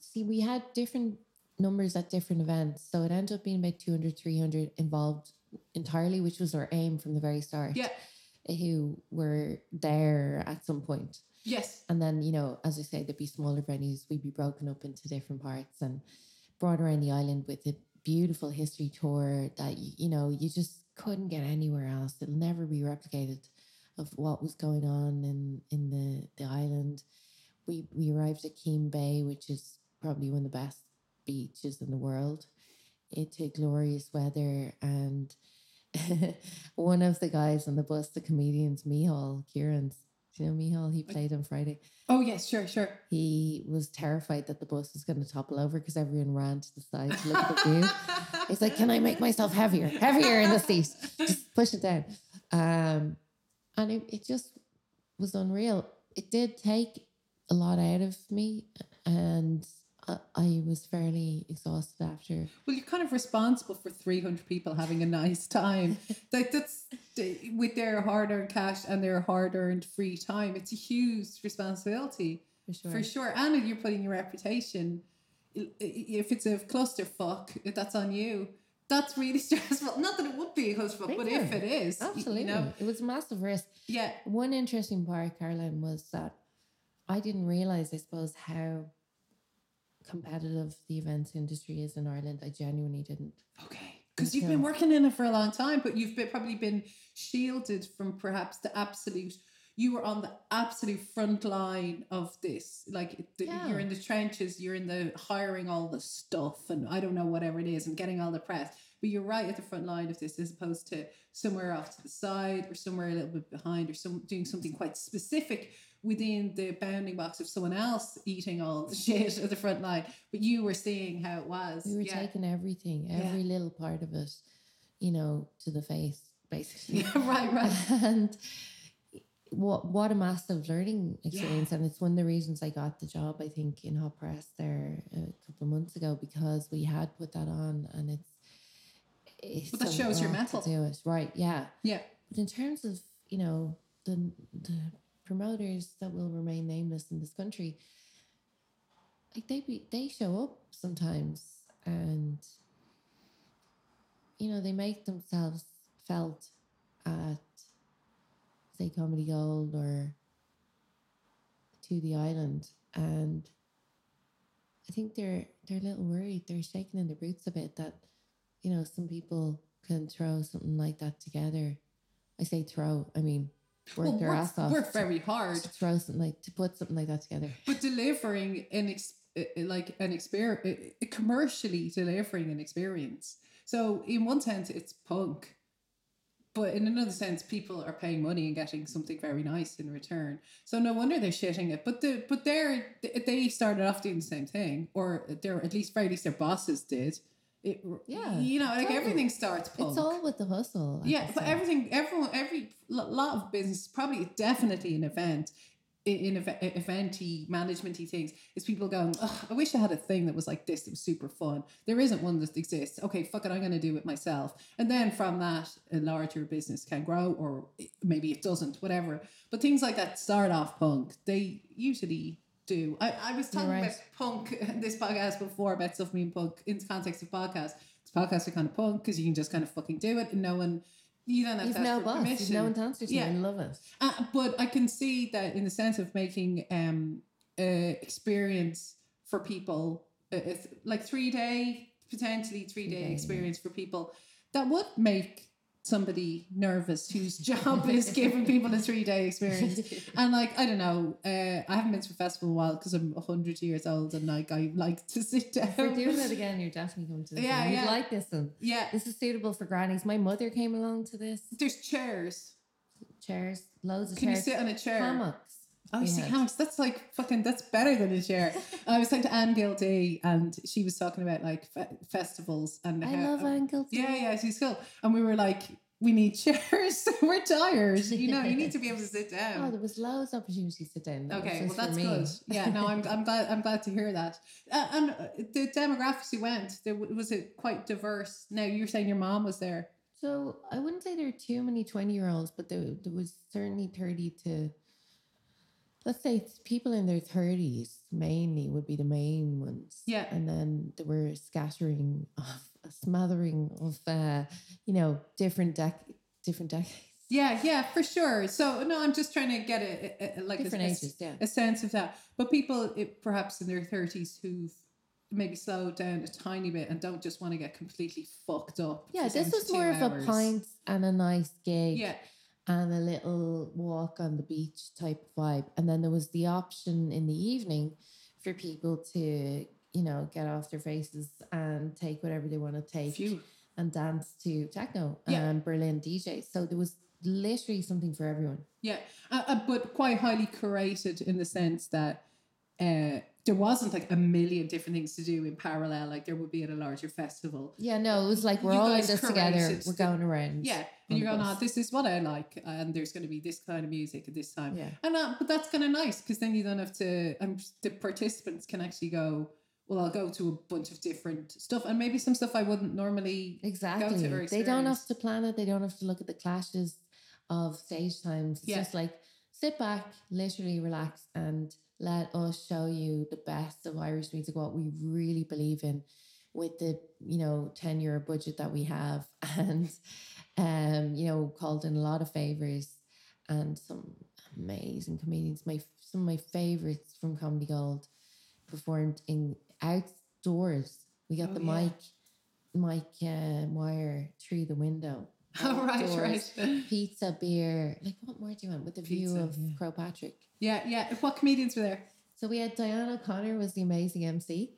see we had different numbers at different events. So it ended up being about 200 300 involved entirely which was our aim from the very start. Yeah. who were there at some point. Yes. and then you know as i say there'd be smaller venues. We'd be broken up into different parts and brought around the island with a beautiful history tour that you know you just couldn't get anywhere else. It'll never be replicated of what was going on in in the the island. We we arrived at Keem Bay which is probably one of the best beaches in the world it had glorious weather and one of the guys on the bus the comedians Mihal Kieran's do you know Mihal he played on Friday Oh, yes, sure, sure. he was terrified that the bus was going to topple over because everyone ran to the side to look at the view. He's like, "Can I make myself heavier, heavier in the seat? Just push it down." Um, and it, it just was unreal. It did take a lot out of me, and I, was fairly exhausted after. Well, you're kind of responsible for 300 people having a nice time. like that's with their hard-earned cash and their hard-earned free time. It's a huge responsibility For sure. for sure. And you're putting your reputation. if it's a clusterfuck, that's on you. That's really stressful. Not that it would be a clusterfuck, but if it is, Absolutely. you know, It was a massive risk. yeah, One interesting part, Caroline, was that I didn't realize, I suppose, how competitive the events industry is in Ireland. I genuinely didn't. Okay. Because you've been working in it for a long time, but you've been, probably been shielded from perhaps the absolute. You were on the absolute front line of this. Like the, Yeah. you're in the trenches, you're in the hiring all the stuff, and I don't know whatever it is, and getting all the press. But you're right at the front line of this, as opposed to somewhere off to the side or somewhere a little bit behind, or some doing something quite specific within the bounding box of someone else eating all the shit at the front line. But you were seeing how it was. We were yeah. taking everything, Yeah. every little part of it, you know, to the face, basically. Yeah, right, right. and what what a massive learning experience and it's one of the reasons I got the job I think in Hot Press there a couple of months ago because we had put that on and it's it's But that shows your lot mettle. to do it right yeah Yeah. but in terms of you know the the promoters that will remain nameless in this country like they be, they show up sometimes and you know they make themselves felt at say comedy gold or to the island. And i think they're they're a little worried. They're shaking in their boots a bit that you know some people can throw something like that together. I say throw i mean work Well, their work, ass off work very hard, to throw something like to put something like that together but delivering an ex- uh, uh, like an experience, commercially delivering an experience. So in one sense, it's punk, but in another sense, people are paying money and getting something very nice in return. So no wonder they're shitting it. But the but they're they started off doing the same thing, or they're at least very least their bosses did. It, Yeah, you know, like totally. everything starts punk. it's all with the hustle like yeah, but everything, everyone, every lot of business, probably definitely an event, in, in eventy, managementy things, is people going, "Ugh, I wish I had a thing that was like this, that was super fun. There isn't one that exists. Okay, fuck it, I'm going to do it myself. And then from that, a larger business can grow, or eh, maybe it doesn't, whatever. But things like that start off punk. They usually do. I, I was talking right. about punk this podcast before about stuff being punk in the context of podcasts. Because podcasts are kind of punk because you can just kind of fucking do it and no one, you don't have You've to no boss. Permission. no one to answer to. Yeah. I love it. Uh, but I can see that in the sense of making um uh, experience for people, uh, it's like three day potentially three day experience for people, that would make somebody nervous whose job is giving people a three day experience. And like I don't know, uh, I haven't been to a festival in a while because I'm hundred years old and like I like to sit down. If we're doing it again, you're definitely going to this. Yeah, one. You'd yeah. like this one. Yeah, This is suitable for grannies. My mother came along to this. there's chairs. Chairs, loads of Can you sit on a chair? Hammocks. Oh, see hammocks. That's like fucking. That's better than a chair. I was talking to Anne Gildea, and she was talking about like fe- festivals and I how, love ankles. Yeah, yeah, she's cool. And we were like, we need chairs. we're tired. You know, you need to be able to sit down. Oh, there was loads of opportunities to sit down. That Okay, well that's good. Yeah, no, I'm, I'm glad I'm glad to hear that. Uh, and uh, the demographics you went, there was it quite diverse. Now you're saying your mom was there. So I wouldn't say there are too many 20 year olds, but there, there was certainly 30 to, let's say it's people in their 30s mainly would be the main ones. Yeah. And then there were scattering of, a smattering of, uh, you know, different dec- different decades. Yeah, yeah, for sure. So no, I'm just trying to get a, a, a- like different a- ages, yeah. a sense of that. But people, it, perhaps in their thirties, who've maybe slow down a tiny bit and don't just want to get completely fucked up. Yeah, this was 72 more of a pint and a nice gig. Yeah, and a little walk on the beach type vibe. And then there was the option in the evening for people to, you know, get off their faces and take whatever they want to take phew. and dance to techno Yeah. and Berlin DJs. So there was literally something for everyone. Yeah, uh, uh, but quite highly curated in the sense that uh, there wasn't like a million different things to do in parallel, like there would be at a larger festival. Yeah, no, it was like we're You all in this together. We're going around. Yeah, and you're going, oh, this is what I like, and there's going to be this kind of music at this time. Yeah. And uh, but that's kind of nice because then you don't have to. Um, the participants can actually go. Well, I'll go to a bunch of different stuff, and maybe some stuff I wouldn't normally. Exactly. They don't have to plan it. They don't have to look at the clashes of stage times. It's Yeah. just like sit back, literally relax, and let us show you the best of Irish music, what we really believe in with the, you know, 10 euro budget that we have and um, you know, called in a lot of favors and some amazing comedians. My some of my favorites from Comedy Gold performed in outdoors. We got Oh, the yeah. mic mic uh, wire through the window. Oh, right, right. Pizza, beer, like what more do you want with the view Pizza, of yeah. Croagh Patrick? Yeah, yeah. What comedians were there? So we had Diana O'Connor was the amazing MC,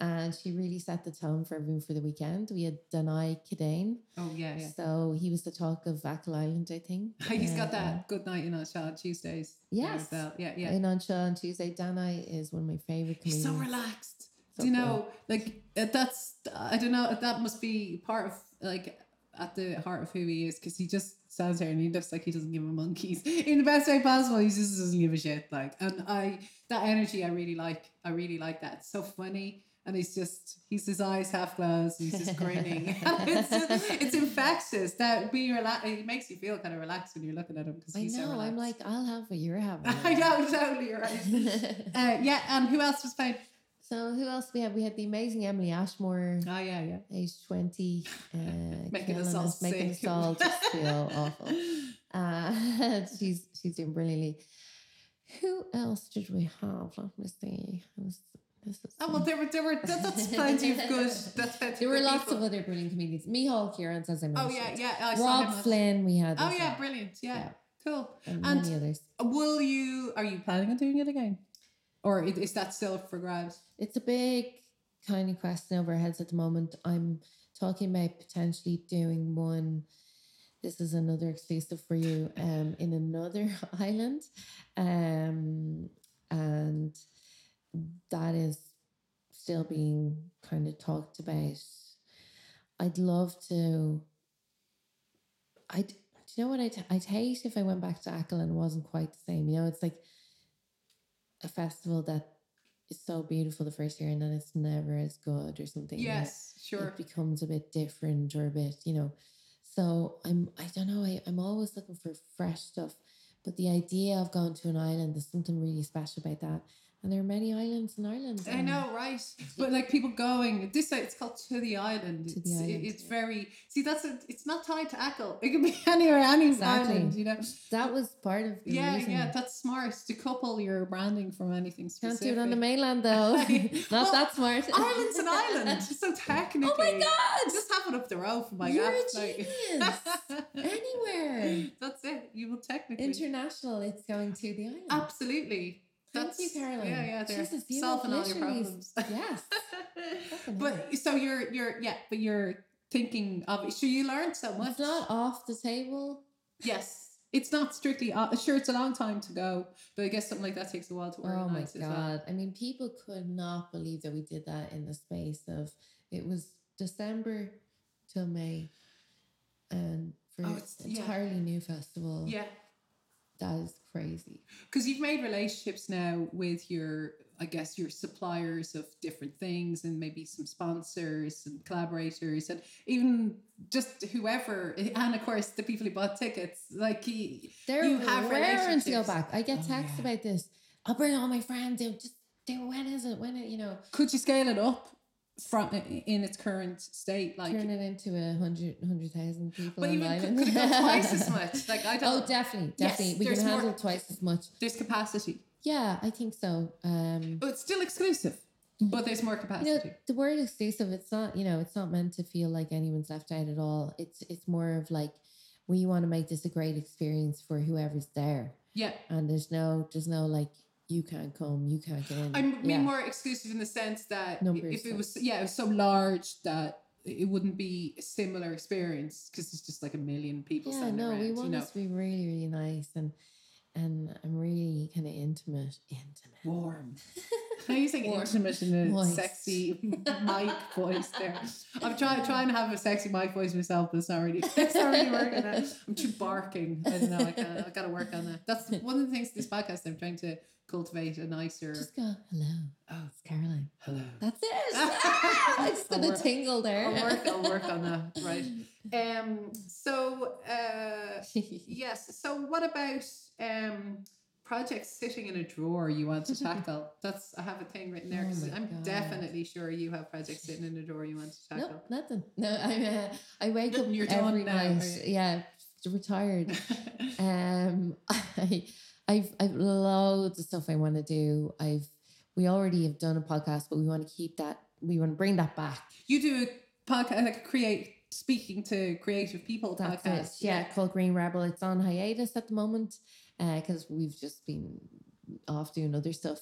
and she really set the tone for everyone for the weekend. We had Danai Cadane, Oh, yeah, yeah. so he was the talk of Achill Island, I think. He's got Uh, that good night in on Tuesdays. Yes. Yeah, yeah. In on show on Tuesday, Danai is one of my favorite He's comedians. so relaxed. So Do you cool. know, like that's I don't know. That must be part of like at the heart of who he is because he just stands there and he looks like he doesn't give a monkeys in the best way possible. He just doesn't give a shit. Like, and I that energy I really like. I really like that. It's so funny. And he's just, he's his eyes half closed. He's just grinning. it's, just, it's infectious. That being relaxed, it makes you feel kind of relaxed when you're looking at him because he's so know. relaxed. I'm like, I'll have what you're having. I know, totally, right. Uh, yeah, and who else was playing? So who else we have? We had the amazing Emily Ashmore, Oh, yeah, yeah. age twenty, uh, Making us all making us all just feel awful. Uh, she's she's doing brilliantly. Who else did we have? Let me see. Oh well, there were there were that, that's plenty of good. That's plenty. there were lots people. of other brilliant comedians. Mihal Kieran, as I mentioned. Oh yeah, yeah. I Rob Flynn, we had. Oh yeah, well, brilliant. Yeah, Yeah. cool. and, And- many others. Will you? Are you planning on doing it again, or is that still up for grabs? It's a big kind of question over our heads at the moment. I'm talking about potentially doing one. This is another exclusive for you. Um, in another island, um, and that is still being kind of talked about. I'd love to. I'd. Do you know what I'd, I'd hate if I went back to Achill and it wasn't quite the same. You know, it's like a festival that is so beautiful the first year and then it's never as good or something. Yes, sure. It becomes a bit different or a bit, you know. So I'm I don't know, I, I'm always looking for fresh stuff. But the idea of going to an island, there's something really special about that. And there are many islands in Ireland. I know, right? But like people going this side, it's called to the island. To it's, the island, it's yeah. very see that's a, it's not tied to Achill. It can be anywhere, any Exactly. island. You know. That was part of the Yeah, reason. yeah, that's smart to couple your branding from anything specific. Can't do it on the mainland though. Not Well, that smart. Ireland's an island, so technically. Oh my god! Just have it up the road from my You're God. a genius. Anywhere. That's it. You will technically. International, it's going to the island. Absolutely. Thank That's you, Caroline. Yeah, yeah. They're Jesus, you solving all your problems. Yes. But so you're you're yeah, but you're thinking of so you learned so much. It's not off the table. Yes. It's not strictly uh, sure it's a long time to go, but I guess something like that takes a while to Oh my organize as well. god. I mean, people could not believe that we did that in the space of it was December till May. And for Oh, an it's- yeah. entirely new festival. Yeah. That is crazy. because you've made relationships now with your i guess your suppliers of different things and maybe some sponsors and collaborators and even just whoever and of course the people who bought tickets like he, They're You have raring to go relationships. back. I get Oh, texts yeah. about this. I'll bring all my friends. They'll just they when is it? When it, you know, could you scale it up from in its current state like turn it into a hundred hundred thousand people but on even the could, could it go twice as much like i Oh, don't oh definitely, Yes, definitely. we there's can more- handle twice as much. there's capacity Yeah, I think so. Um, but it's still exclusive but there's more you capacity know, the word exclusive. It's not. You know, it's not meant to feel like anyone's left out at all. It's it's more of like we want to make this a great experience for whoever's there, yeah and there's no there's no like you can't come, you can't get in. I mean Yeah. more exclusive in the sense that Numbers, if it was yeah, it was so large that it wouldn't be a similar experience because it's just like a million people yeah, no, around. we you want know, this to be really really nice and and I'm really kind of intimate, intimate. warm. How you saying intimate in a Moist. sexy mic voice there? I'm trying trying to have a sexy mic voice myself, but it's not really it's not really working. Out. I'm too barking. I don't know. I gotta I gotta work on that. That's one of the things this podcast. I'm trying to cultivate a nicer. Just go hello. Oh. it's Caroline. hello. That's it. I just I'll a work- tingle there. I'll work. I'll work on that. Right. Um. So. Uh. Yes. So what about um projects sitting in a drawer you want to tackle? That's I have a thing written there Oh because my I'm God. definitely sure you have projects sitting in a drawer you want to tackle. No, nothing. No, I uh, I wake up you're done every now, night. Yeah, retired. Um, I, I've I've loads of stuff I want to do. I've we already have done a podcast, but we want to keep that. We want to bring that back. you do a podcast like create speaking to creative people That's podcast. it. Yeah, called Green Rebel. It's on hiatus at the moment because we've just been off doing other stuff.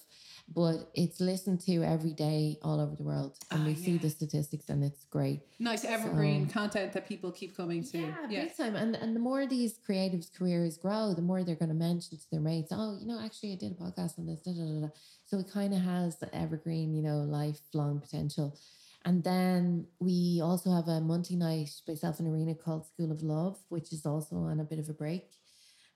But it's listened to every day all over the world, and Ah, we see the statistics, and it's great. Nice evergreen content that people keep coming to. Yeah, Yeah. big time. And and the more these creatives' careers grow, the more they're going to mention to their mates, oh, you know, actually, I did a podcast on this. Da, da, da. So it kind of has the evergreen, you know, lifelong potential. And then we also have a monthly night myself and Irina called School of Love, which is also on a bit of a break.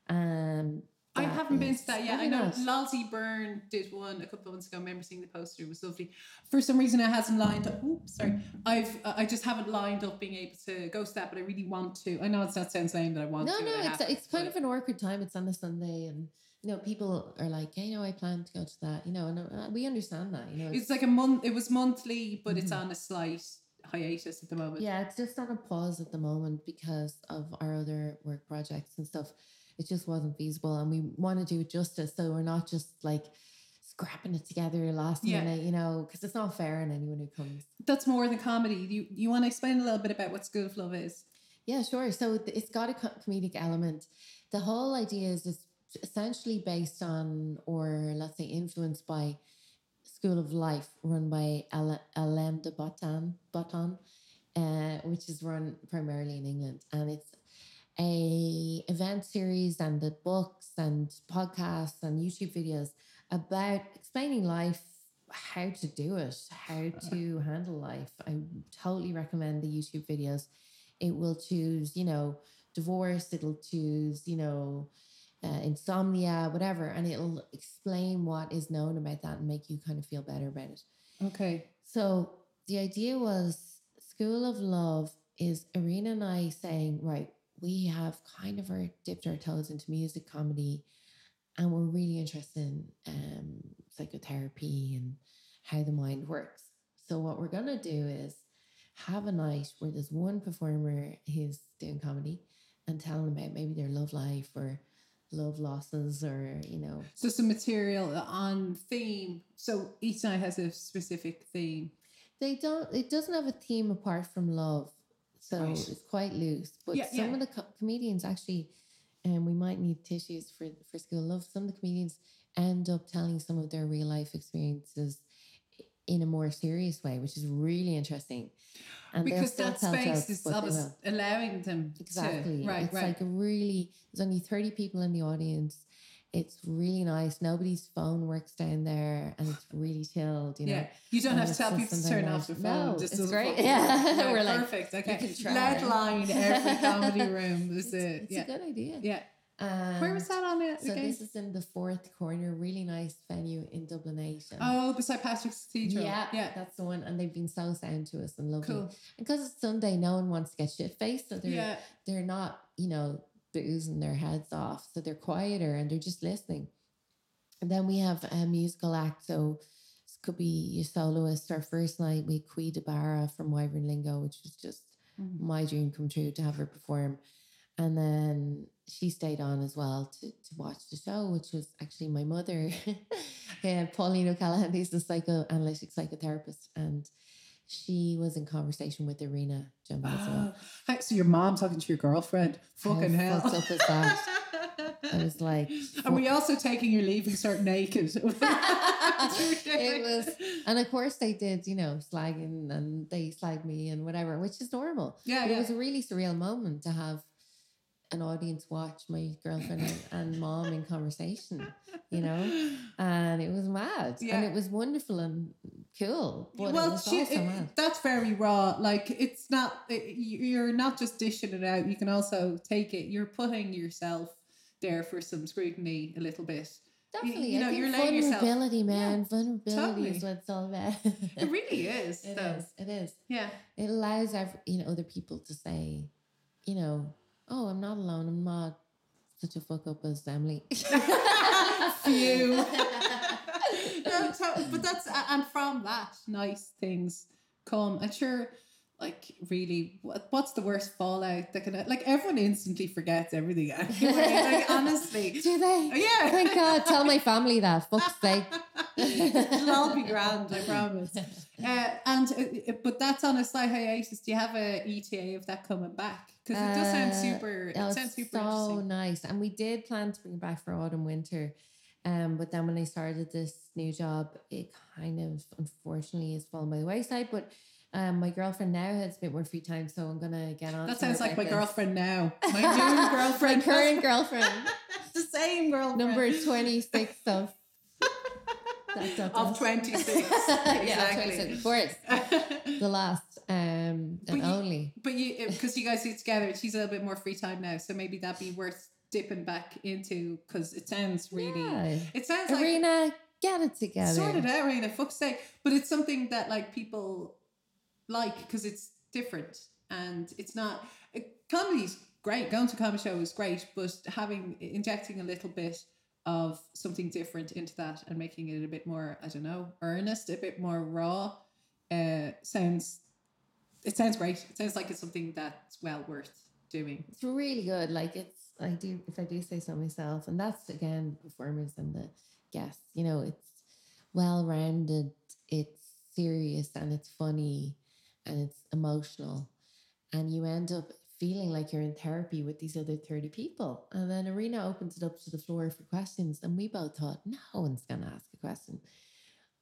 Um, I haven't been to that yet. I know not? Lalsy Byrne did one a couple of months ago. I remember seeing the poster; it was lovely. For some reason, it hasn't lined up. Oops, sorry. I've uh, I just haven't lined up being able to go to that, but I really want to. I know it's that sounds lame that I want No, to. no, I it's it's kind of an awkward time. It's on a Sunday, and you know, people are like, hey, you know, I plan to go to that, you know, and uh, we understand that, you know. It's like a month. It was monthly, but it's Mhm. on a slight hiatus at the moment. Yeah, it's just on a pause at the moment because of our other work projects and stuff. It just wasn't feasible, and we want to do it justice, so we're not just like scrapping it together last Yeah. minute, you know, because it's not fair on anyone who comes. That's more than comedy. You you want to explain a little bit about what School of Love is? Yeah, sure. So it's got a comedic element. The whole idea is it's essentially based on, or let's say, influenced by School of Life, run by Al- Alain de Botton, Botton uh, which is run primarily in England, and it's a event series and the books and podcasts and YouTube videos about explaining life, how to do it, how to handle life. I totally recommend the YouTube videos. It will choose, you know, divorce, it'll choose, you know, uh, insomnia, whatever, and it'll explain what is known about that and make you kind of feel better about it. Okay. So the idea was School of Love is Irina and I saying, right, we have kind of our dipped our toes into music comedy and we're really interested in um, psychotherapy and how the mind works. So what we're gonna do is have a night where there's one performer who's doing comedy and telling about maybe their love life or love losses or you know So some material on theme. So each night has a specific theme. They don't. It doesn't have a theme apart from love, so Right. it's quite loose. But Yeah, some yeah. of the co- comedians actually, and we might need tissues for for school love. Some of the comedians end up telling some of their real life experiences in a more serious way, which is really interesting. they'll because that space is allowing them Exactly. to right it's right like a really there's only 30 people in the audience. It's really nice. Nobody's phone works down there and it's really chilled, you know. yeah you don't and have to tell people to turn off the phone No, it's great. fucking Yeah, work. we're like, perfect okay can try. lead line every comedy room is It's, it it's yeah a good idea. yeah Um, where was that on it So again this is in the fourth corner, really nice venue in Dublin 8. oh beside Patrick's Cathedral yeah, yeah that's the one. And they've been so sound to us and lovely. cool Because it's Sunday, no one wants to get shit faced. So they're yeah they're not, you know, boozing their heads off. So they're quieter and they're just listening. And then we have a musical act. So this could be your soloist. Our first night we had de Barra from Wyvern Lingo, which was just Mhm. my dream come true to have her perform. And then she stayed on as well to, to watch the show, which was actually my mother, yeah, Pauline O'Callaghan, who's a psychoanalytic psychotherapist. And she was in conversation with Irina Jumbo as well. Oh, hi, so your mom talking to your girlfriend fucking How hell fucked up is that? I was like, Are we also taking your leave and start naked? it was, and of course they did, you know, slagging and they slagged me and whatever, which is normal. Yeah, But yeah. it was a really surreal moment to have an audience watch my girlfriend and, and mom in conversation, you know, and it was mad Yeah. and it was wonderful and cool. But well, she, it- that's very raw. Like it's not. it- You're not just dishing it out. You can also take it. You're putting yourself there for some scrutiny a little bit. Definitely, you I know, you're letting yourself- vulnerability, man. vulnerability totally. is what it's all about. It really is. It though. is. It is. Yeah. It allows ev- you know other people to say, you know, oh, I'm not alone. I'm not such a fuck up as Emily. Phew. No, but that's and from that, nice things come. And sure, like really, what, what's the worst fallout that can like everyone instantly forgets everything. Anyway, like honestly, Do they? yeah. Thank God. Tell my family that. Fuck's sake. It'll all be grand, I promise. Uh, and uh, but that's on a slight hiatus. Do you have a ETA of that coming back? Because it does sound Uh, super. It Oh, sounds super so nice. And we did plan to bring it back for autumn winter. Um, but then when I started this new job, it kind of unfortunately has fallen by the wayside. But um, my girlfriend now has a bit more free time, so I'm gonna get on. That sounds like my this. girlfriend now. My new girlfriend. My current girlfriend, the same girlfriend. number twenty six of of. 26. yeah, exactly. 26. Of course, the last um But and you- only. But you, because you guys do together, she's a little bit more free time now, so maybe that'd be worth dipping back into because it sounds really. Yeah. It sounds like Irina, get it together. sort it out, Raina. Fuck's sake! But it's something that like people like because it's different and it's not. uh, Comedy's great. Going to a comedy show is great, but having injecting a little bit of something different into that and making it a bit more, I don't know, earnest, a bit more raw, uh, sounds. It sounds great. It sounds like it's something that's well worth doing. It's really good. Like it's I do if I do say so myself, and that's again performers and the guests. You know, it's well rounded, it's serious, and it's funny, and it's emotional, and you end up feeling like you're in therapy with these other 30 people. And then Irina opens it up to the floor for questions, and we both thought, no one's gonna ask a question.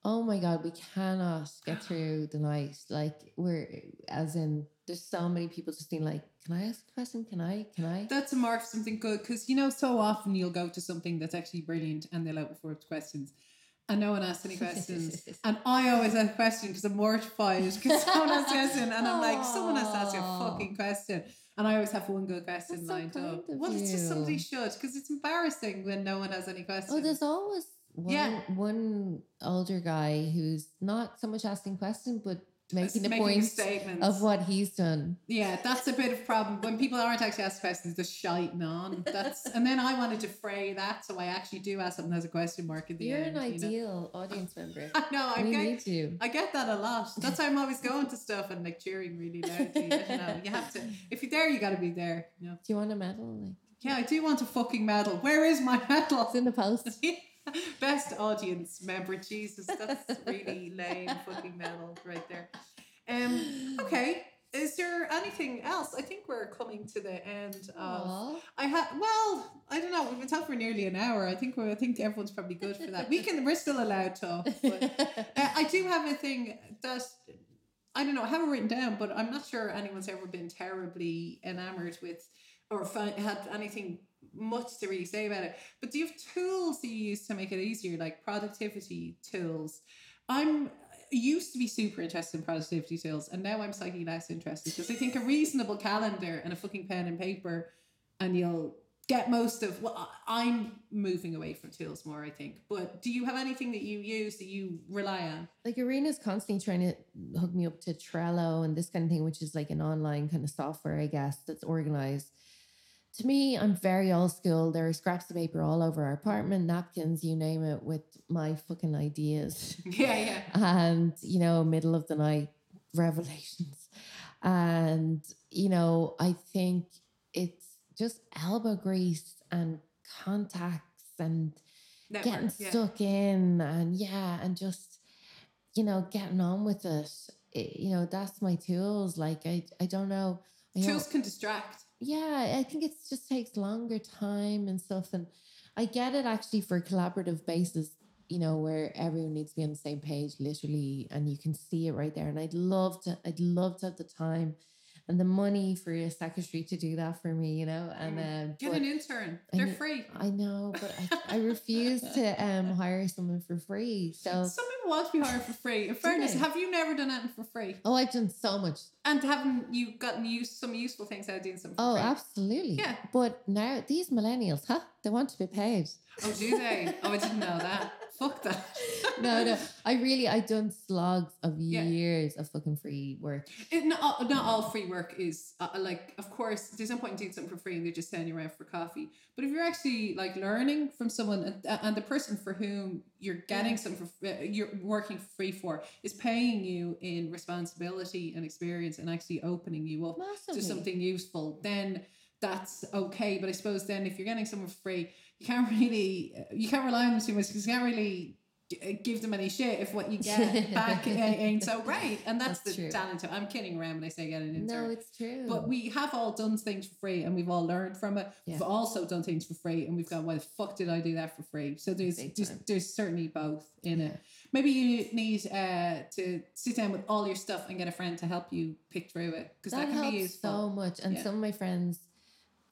Oh my god, we cannot get through the night. Like we're as in there's so many people just being like, Can I ask a question? Can I? Can I? That's a mark of something good because you know so often you'll go to something that's actually brilliant and they'll open for questions, and no one asks any questions. and I always ask a question because I'm mortified because someone asks a question and I'm like, someone has to ask you a fucking question. And I always have one good question That's so lined kind up. Well, it's just somebody should because it's embarrassing when no one has any questions. Oh, there's always one, Yeah. one older guy who's not so much asking questions, but making a making point statements. of what he's done. Yeah, that's a bit of a problem when people aren't actually asking questions, they're shiting on. That's and then I wanted to defray that, so I actually do ask something has a question mark at the You're end. an you know? ideal audience member. I know. I we get, need you. I get that a lot. That's why I'm always going to stuff and like cheering really loudly. Don't know. You have to. If you're there, you got to be there. You know. Do you want a medal? Like, Yeah, I do want a fucking medal. Where is my medal? it's in the post. Best audience member. Jesus, that's really lame fucking medal right there. Um. Okay. Is there anything else? I think we're coming to the end of. Aw. I had well, I don't know. We've been talking for nearly an hour. I think we're. I think everyone's probably good for that. We can. We're still allowed to talk. But uh, I do have a thing that I don't know. I haven't written down, but I'm not sure anyone's ever been terribly enamored with or had anything much to really say about it. But do you have tools that you use to make it easier, like productivity tools? I'm used to be super interested in productivity tools, and now I'm slightly less interested because I think a reasonable calendar and a fucking pen and paper, and you'll get most of well i'm moving away from tools more i think but do you have anything that you use that you rely on like Irina's constantly trying to hook me up to Trello and this kind of thing, which is like an online kind of software, I guess, that's organized. To me, I'm very old school. There are scraps of paper all over our apartment, napkins, you name it, with my fucking ideas. yeah yeah and, you know, middle of the night revelations. And, you know, I think it's just elbow grease and contacts and Network, getting yeah. stuck in and yeah and just you know getting on with it. It- you know that's my tools like i i don't know I tools can distract yeah i think it just takes longer time and stuff and i get it actually for collaborative basis you know where everyone needs to be on the same page literally and you can see it right there and i'd love to i'd love to have the time and the money for a secretary to do that for me you know and um, get an intern they're kn- free I know, but I, I refuse to um hire someone for free. So some people want to be hired for free in fairness have you never done anything for free oh, I've done so much. and haven't you gotten used some useful things out of doing something Oh, free? absolutely. Yeah. But now these millennials, huh? They want to be paid. oh do they oh i didn't know that Fuck that. no, no. I really, I've done slogs of Yeah. years of fucking free work. It, not, all- not all free work is uh, like, of course, there's no point in doing something for free and they're just sending you around for coffee. But if you're actually like learning from someone and, uh, and the person for whom you're getting Yeah. something, for, uh, you're working free for, is paying you in responsibility and experience and actually opening you up Massively. to something useful, then that's okay. But I suppose then if you're getting someone for free, you can't really, uh, you can't rely on them too much because you can't really give them any shit if what you get back ain't ain't so great. And that's, That's the true. talent. I'm kidding around when I say get an intern. No, it's true. But we have all done things for free and we've all learned from it. Yeah. We've also done things for free and we've gone, why the fuck did I do that for free? So there's there's, there's certainly both in Yeah. it. Maybe you need uh, to sit down with all your stuff and get a friend to help you pick through it because that, that, can helps be useful. so much. And Yeah. some of my friends,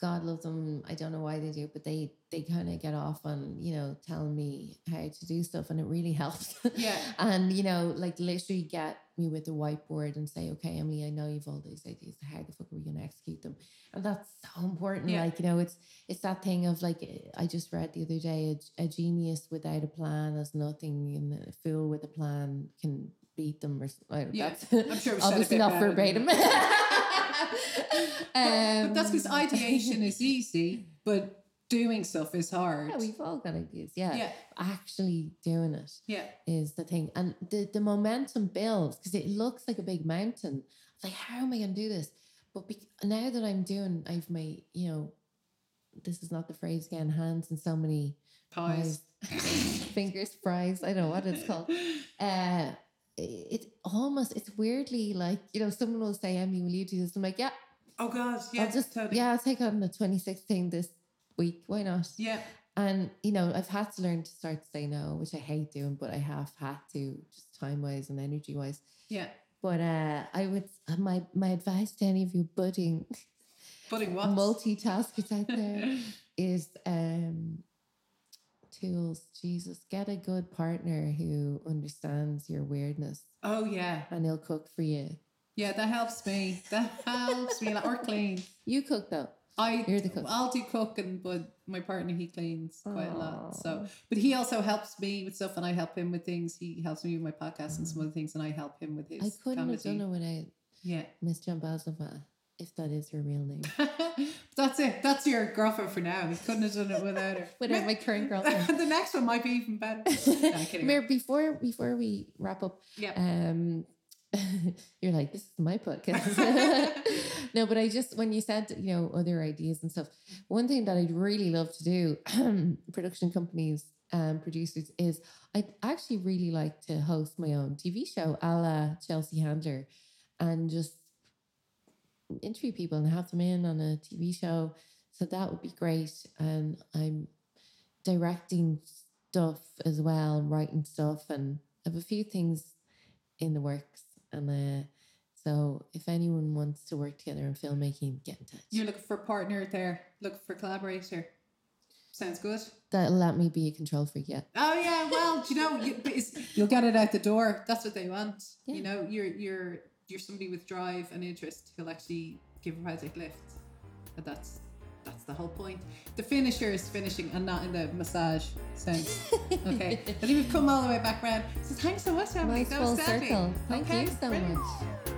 God love them. I don't know why they do, but they they kind of get off on you know telling me how to do stuff, and it really helps. Yeah. and you know, like literally get me with a whiteboard and say, okay, Emily, I know you've all these ideas. How the fuck are we going to execute them? And that's so important. Yeah. Like you know, it's it's that thing of like I just read the other day, a, a genius without a plan has nothing, and a fool with a plan can beat them. Or Yeah, that's I'm sure we said a obviously not verbatim. But, but that's because Um, ideation is easy, but doing stuff is hard. Yeah, we've all got ideas. Yeah. yeah. Actually doing it Yeah. is the thing. And the, the momentum builds because it looks like a big mountain. It's like, how am I going to do this? But be- now that I'm doing, I've my, you know, this is not the phrase again, hands and so many Pies. fingers fries. I don't know what it's called. Uh, it, it almost, it's weirdly like, you know, someone will say, Emmy, will you do this? I'm like, yeah, Oh God. Yeah. I'll just, totally. yeah, I'll take on the 26th thing this week. Why not? Yeah. And you know, I've had to learn to start to say no, which I hate doing, but I have had to just time wise and energy wise. Yeah. But uh, I would uh, my my advice to any of you budding Putting what? multitaskers out there is um tools. Jesus, get a good partner who understands your weirdness Oh yeah. and he'll cook for you. Yeah, that helps me. That helps me. lot. Or clean. You cook though. I You're the cook. I'll do cooking, but my partner he cleans quite a lot. So, but he also helps me with stuff, and I help him with things. He helps me with my podcast and some other things, and I help him with his. I couldn't comedy. have done it without Yeah, Miss John Basilova, if that is her real name. that's it. That's your girlfriend for now. He couldn't have done it without her. Without my current girlfriend. the next one might be even better. No, I'm kidding. Mir, before before we wrap up, Yeah. um, you're like, this is my podcast. no, but I just when you said you know other ideas and stuff, one thing that I'd really love to do, production companies, um, producers, is I'd actually really like to host my own TV show, a la Chelsea Handler, and just interview people and have them in on a TV show. So that would be great. And I'm directing stuff as well, writing stuff, and I have a few things in the works. And uh, so, if anyone wants to work together in filmmaking, get in touch. You're looking for a partner there. Looking for a collaborator. Sounds good. That'll let me be a control freak. Yeah, Oh yeah, well, you know, you, you'll get it out the door. That's what they want. Yeah. You know, you're you're you're somebody with drive and interest who'll actually give a project lift, and that's that's the whole point. The finisher is finishing and not in the massage sense. Okay, I think we've come all the way back round. So thanks so much, Emily. nice That full was circle. Thank Okay, you so brilliant. much.